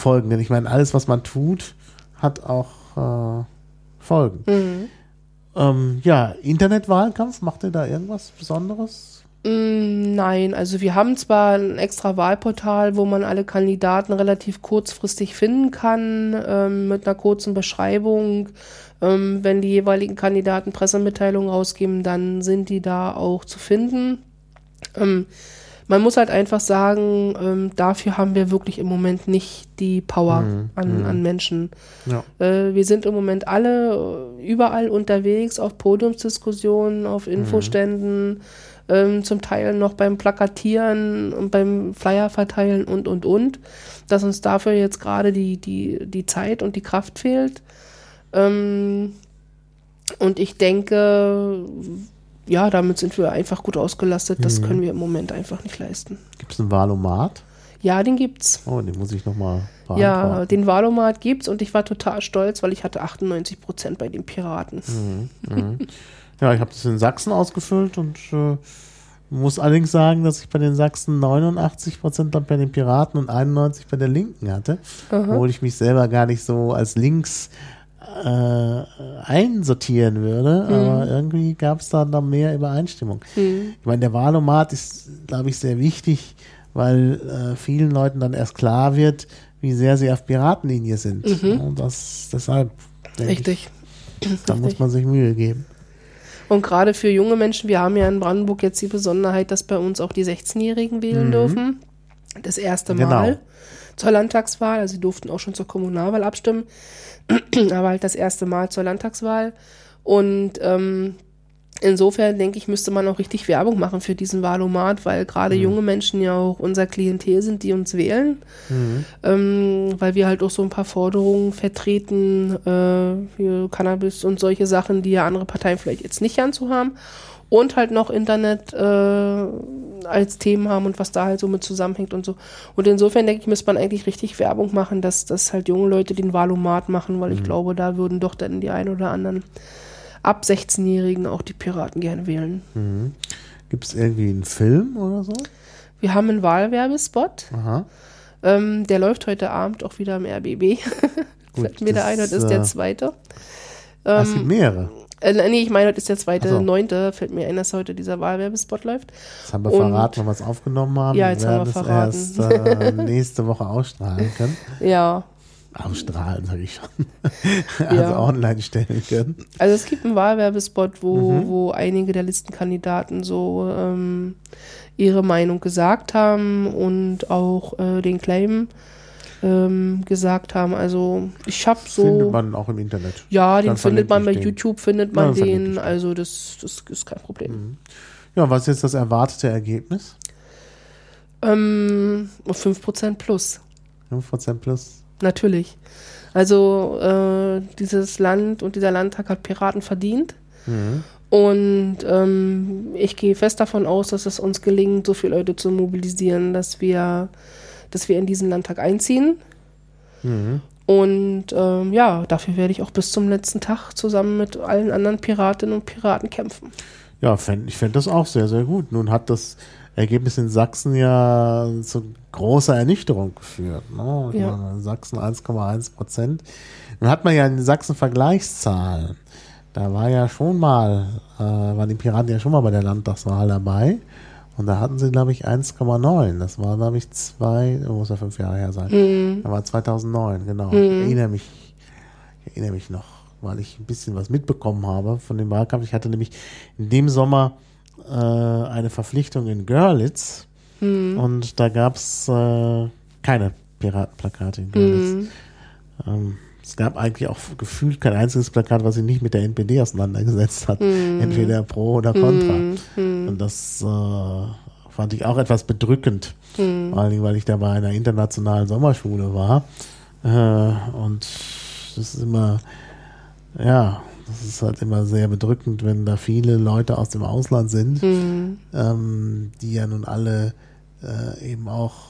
Folgen. Denn ich meine, alles, was man tut, hat auch äh, Folgen. Ähm, ja, Internetwahlkampf, macht ihr da irgendwas Besonderes? Mm, Nein, also wir haben zwar ein extra Wahlportal, wo man alle Kandidaten relativ kurzfristig finden kann, ähm, mit einer kurzen Beschreibung. Ähm, wenn die jeweiligen Kandidaten Pressemitteilungen rausgeben, dann sind die da auch zu finden. Ähm, man muss halt einfach sagen, ähm, dafür haben wir wirklich im Moment nicht die Power an, an Menschen. Ja. Äh, wir sind im Moment alle äh, überall unterwegs, auf Podiumsdiskussionen, auf Infoständen, ähm, zum Teil noch beim Plakatieren und beim Flyer verteilen und, und, und. Dass uns dafür jetzt gerade die, die, die Zeit und die Kraft fehlt. Ähm, und ich denke, ja, damit sind wir einfach gut ausgelastet. Das können wir im Moment einfach nicht leisten. Gibt es einen Wahlomat? Ja, den gibt's. Oh, den muss ich nochmal Ja, den Wahlomat gibt's und ich war total stolz, weil ich hatte 98 Prozent bei den Piraten. Ja, ich habe das in Sachsen ausgefüllt und äh, muss allerdings sagen, dass ich bei den Sachsen 89 Prozent bei den Piraten und 91 bei der Linken hatte, obwohl ich mich selber gar nicht so als links äh, einsortieren würde, aber irgendwie gab es da noch mehr Übereinstimmung. Ich meine, der Wahlomat ist, glaube ich, sehr wichtig, weil äh, vielen Leuten dann erst klar wird, wie sehr sie auf Piratenlinie sind. Und das deshalb denke Richtig. ich, da muss man sich Mühe geben. Und gerade für junge Menschen, wir haben ja in Brandenburg jetzt die Besonderheit, dass bei uns auch die 16-Jährigen wählen dürfen. Das erste Genau. Mal zur Landtagswahl. Also sie durften auch schon zur Kommunalwahl abstimmen, [clears throat] aber halt das erste Mal zur Landtagswahl. Und ähm, insofern denke ich, müsste man auch richtig Werbung machen für diesen Wahlomat, weil gerade junge Menschen ja auch unser Klientel sind, die uns wählen. Ähm, weil wir halt auch so ein paar Forderungen vertreten, äh, für Cannabis und solche Sachen, die ja andere Parteien vielleicht jetzt nicht so haben. Und halt noch Internet äh, als Themen haben und was da halt so mit zusammenhängt und so. Und insofern denke ich, müsste man eigentlich richtig Werbung machen, dass, dass halt junge Leute den Wahlomat machen, weil ich glaube, da würden doch dann die ein oder anderen ab 16-Jährigen auch die Piraten gerne wählen. Gibt es irgendwie einen Film oder so? Wir haben einen Wahlwerbespot. Ähm, der läuft heute Abend auch wieder im RBB. [laughs] Fällt mir das, ein, heute ist äh, der zweite. Ah, es gibt mehrere. Äh, nee, ich meine, heute ist der zweite, so. neunte. Fällt mir ein, dass heute dieser Wahlwerbespot läuft. Jetzt haben wir Und- verraten, wann wir es aufgenommen haben. Ja, jetzt haben wir verraten. erst äh, [laughs] nächste Woche ausstrahlen können. Ja. Ausstrahlen, sage ich schon. [laughs] also Ja. online stellen können. Also es gibt einen Wahlwerbespot, wo, Mhm. wo einige der Listenkandidaten so ähm, ihre Meinung gesagt haben und auch äh, den Claim ähm, gesagt haben. Also ich habe so. Findet man auch im Internet. ja, den findet man bei den. YouTube, findet Ja, man ich den. Also das, das ist kein Problem. Ja, was ist jetzt das erwartete Ergebnis? Ähm, 5% plus. 5% plus. Natürlich. Also äh, dieses Land und dieser Landtag hat Piraten verdient. Und ähm, ich gehe fest davon aus, dass es uns gelingt, so viele Leute zu mobilisieren, dass wir, dass wir in diesen Landtag einziehen. Und ähm, ja, dafür werde ich auch bis zum letzten Tag zusammen mit allen anderen Piratinnen und Piraten kämpfen. Ja, fänd, ich fände das auch sehr, sehr gut. Nun hat das Ergebnis in Sachsen ja zu großer Ernüchterung geführt. Ne? Ja. meine, in Sachsen 1,1 Prozent. Nun hat man ja in Sachsen Vergleichszahlen. Da war ja schon mal, äh, waren die Piraten ja schon mal bei der Landtagswahl dabei. Und da hatten sie, glaube ich, 1,9. Das war, glaube ich, zwei, oh, muss ja fünf Jahre her sein. Da war 2009, genau. Ich erinnere mich, ich erinnere mich noch, weil ich ein bisschen was mitbekommen habe von dem Wahlkampf. Ich hatte nämlich in dem Sommer äh, eine Verpflichtung in Görlitz und da gab es äh, keine Piratenplakate in Görlitz. Ähm, es gab eigentlich auch gefühlt kein einziges Plakat, was sich nicht mit der NPD auseinandergesetzt hat. Entweder pro oder contra. Und das äh, fand ich auch etwas bedrückend. Vor allen Dingen, weil ich da bei einer internationalen Sommerschule war. Äh, und das ist immer, ja, das ist halt immer sehr bedrückend, wenn da viele Leute aus dem Ausland sind, ähm, die ja nun alle äh, eben auch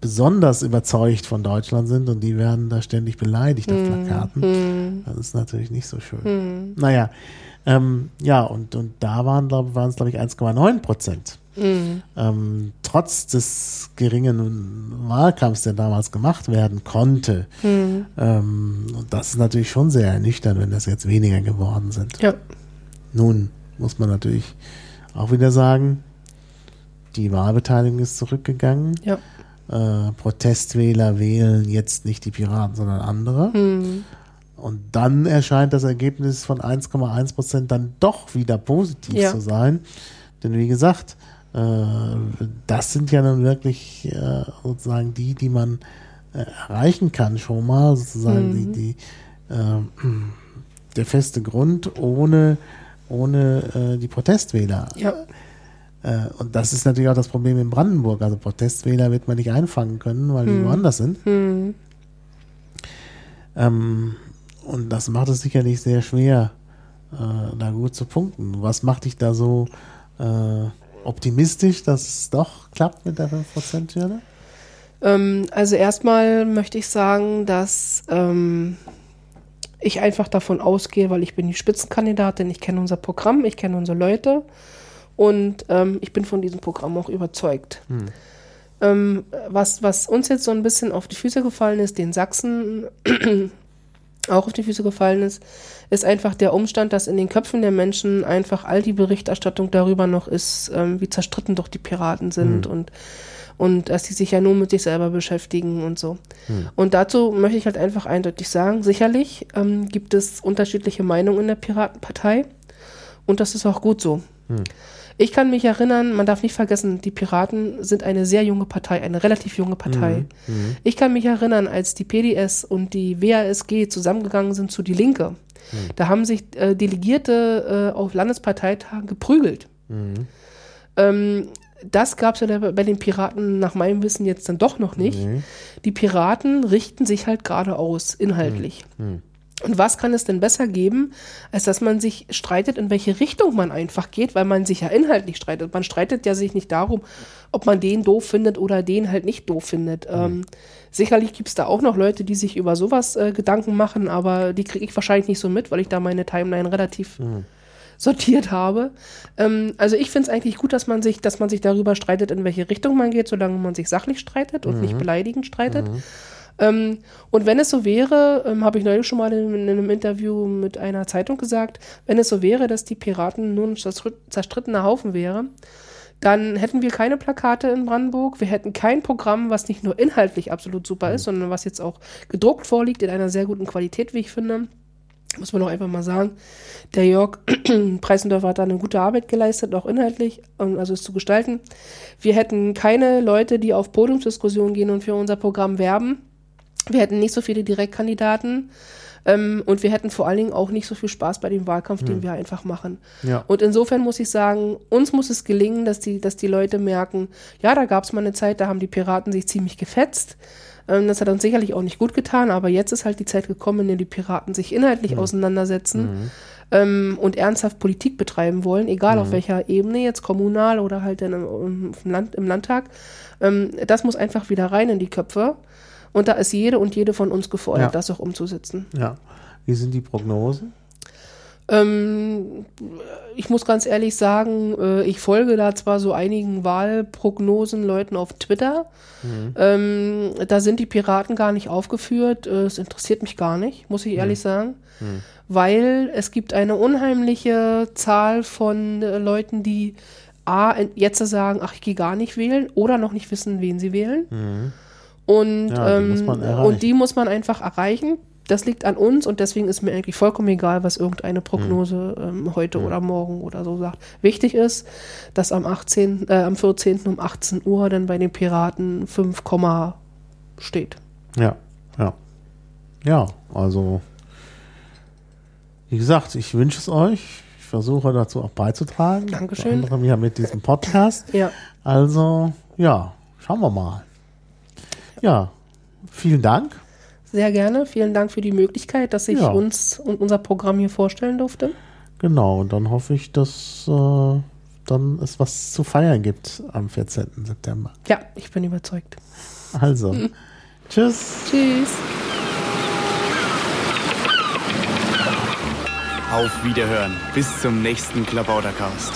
besonders überzeugt von Deutschland sind und die werden da ständig beleidigt auf Plakaten. Mhm. Das ist natürlich nicht so schön. Mhm. Naja, ähm, ja, und, und da waren, glaub, waren es, glaube ich, 1,9 Prozent. Mhm. Ähm, trotz des geringen Wahlkampfs, der damals gemacht werden konnte. Mhm. Ähm, und das ist natürlich schon sehr ernüchternd, wenn das jetzt weniger geworden sind. Ja. Nun muss man natürlich auch wieder sagen, die Wahlbeteiligung ist zurückgegangen. Ja. Äh, Protestwähler wählen jetzt nicht die Piraten, sondern andere. Mhm. Und dann erscheint das Ergebnis von 1,1 Prozent dann doch wieder positiv Ja. zu sein. Denn wie gesagt, äh, das sind ja dann wirklich äh, sozusagen die, die man erreichen kann schon mal, sozusagen Mhm. die, die äh, der feste Grund ohne, ohne die Protestwähler. Ja. Äh, und das ist natürlich auch das Problem in Brandenburg. Also Protestwähler wird man nicht einfangen können, weil die Mhm. woanders sind. Mhm. Ähm, und das macht es sicherlich sehr schwer, äh, da gut zu punkten. Was macht dich da so äh, optimistisch, dass es doch klappt mit der 5%-Hürde? Ähm, also erstmal möchte ich sagen, dass ähm, ich einfach davon ausgehe, weil ich bin die Spitzenkandidatin, ich kenne unser Programm, ich kenne unsere Leute und ähm, ich bin von diesem Programm auch überzeugt. Ähm, was, was uns jetzt so ein bisschen auf die Füße gefallen ist, den Sachsen [clears throat] auch auf die Füße gefallen ist, ist einfach der Umstand, dass in den Köpfen der Menschen einfach all die Berichterstattung darüber noch ist, ähm, wie zerstritten doch die Piraten sind und, und dass sie sich ja nur mit sich selber beschäftigen und so. Und dazu möchte ich halt einfach eindeutig sagen, sicherlich ähm, gibt es unterschiedliche Meinungen in der Piratenpartei und das ist auch gut so. Ich kann mich erinnern, man darf nicht vergessen, die Piraten sind eine sehr junge Partei, eine relativ junge Partei. Ich kann mich erinnern, als die PDS und die WASG zusammengegangen sind zu Die Linke. Da haben sich äh, Delegierte äh, auf Landesparteitagen geprügelt. Ähm, das gab es ja bei den Piraten nach meinem Wissen jetzt dann doch noch nicht. Die Piraten richten sich halt gerade aus, inhaltlich. Und was kann es denn besser geben, als dass man sich streitet, in welche Richtung man einfach geht, weil man sich ja inhaltlich streitet. Man streitet ja sich nicht darum, ob man den doof findet oder den halt nicht doof findet. Ähm, sicherlich gibt es da auch noch Leute, die sich über sowas äh, Gedanken machen, aber die kriege ich wahrscheinlich nicht so mit, weil ich da meine Timeline relativ sortiert habe. Ähm, also ich finde es eigentlich gut, dass man sich, dass man sich darüber streitet, in welche Richtung man geht, solange man sich sachlich streitet und nicht beleidigend streitet. Ähm, und wenn es so wäre, ähm, habe ich neulich schon mal in, in einem Interview mit einer Zeitung gesagt, wenn es so wäre, dass die Piraten nur ein zerstr- zerstrittener Haufen wäre, dann hätten wir keine Plakate in Brandenburg, wir hätten kein Programm, was nicht nur inhaltlich absolut super ist, sondern was jetzt auch gedruckt vorliegt in einer sehr guten Qualität, wie ich finde. Muss man auch einfach mal sagen. Der Jörg [clears throat] Preisendorfer hat da eine gute Arbeit geleistet, auch inhaltlich, also es zu gestalten. Wir hätten keine Leute, die auf Podiumsdiskussionen gehen und für unser Programm werben. Wir hätten nicht so viele Direktkandidaten. Ähm, und wir hätten vor allen Dingen auch nicht so viel Spaß bei dem Wahlkampf, den wir einfach machen. Ja. Und insofern muss ich sagen, uns muss es gelingen, dass die, dass die Leute merken, ja, da gab es mal eine Zeit, da haben die Piraten sich ziemlich gefetzt. Ähm, das hat uns sicherlich auch nicht gut getan, aber jetzt ist halt die Zeit gekommen, in der die Piraten sich inhaltlich auseinandersetzen ähm, und ernsthaft Politik betreiben wollen, egal auf welcher Ebene, jetzt kommunal oder halt dann im, im, Land, im Landtag. Ähm, das muss einfach wieder rein in die Köpfe. Und da ist jede und jede von uns gefordert, Ja. das auch umzusetzen. Ja. Wie sind die Prognosen? Ähm, ich muss ganz ehrlich sagen, äh, ich folge da zwar so einigen Wahlprognosen Leuten auf Twitter. Ähm, da sind die Piraten gar nicht aufgeführt. Äh, Es interessiert mich gar nicht, muss ich ehrlich sagen. Weil es gibt eine unheimliche Zahl von äh, Leuten, die A, jetzt sagen, ach, ich gehe gar nicht wählen oder noch nicht wissen, wen sie wählen. Und, Ja, die ähm, muss man erreichen. und die muss man einfach erreichen. Das liegt an uns und deswegen ist mir eigentlich vollkommen egal, was irgendeine Prognose ähm, heute oder morgen oder so sagt. Wichtig ist, dass am 18., äh, am 14. um 18 Uhr dann bei den Piraten 5, Komma steht. Ja, ja. Ja, also, wie gesagt, ich wünsche es euch. Ich versuche dazu auch beizutragen. Dankeschön. Unter anderem ja mit diesem Podcast. Ja, Also, ja, schauen wir mal. Ja, vielen Dank. sehr gerne. Vielen Dank für die Möglichkeit, dass ich Ja. uns und unser Programm hier vorstellen durfte. Genau, und dann hoffe ich, dass äh, dann es was zu feiern gibt am 14. September. Ja, ich bin überzeugt. Also, tschüss. Tschüss. Auf Wiederhören. Bis zum nächsten Klabautercast.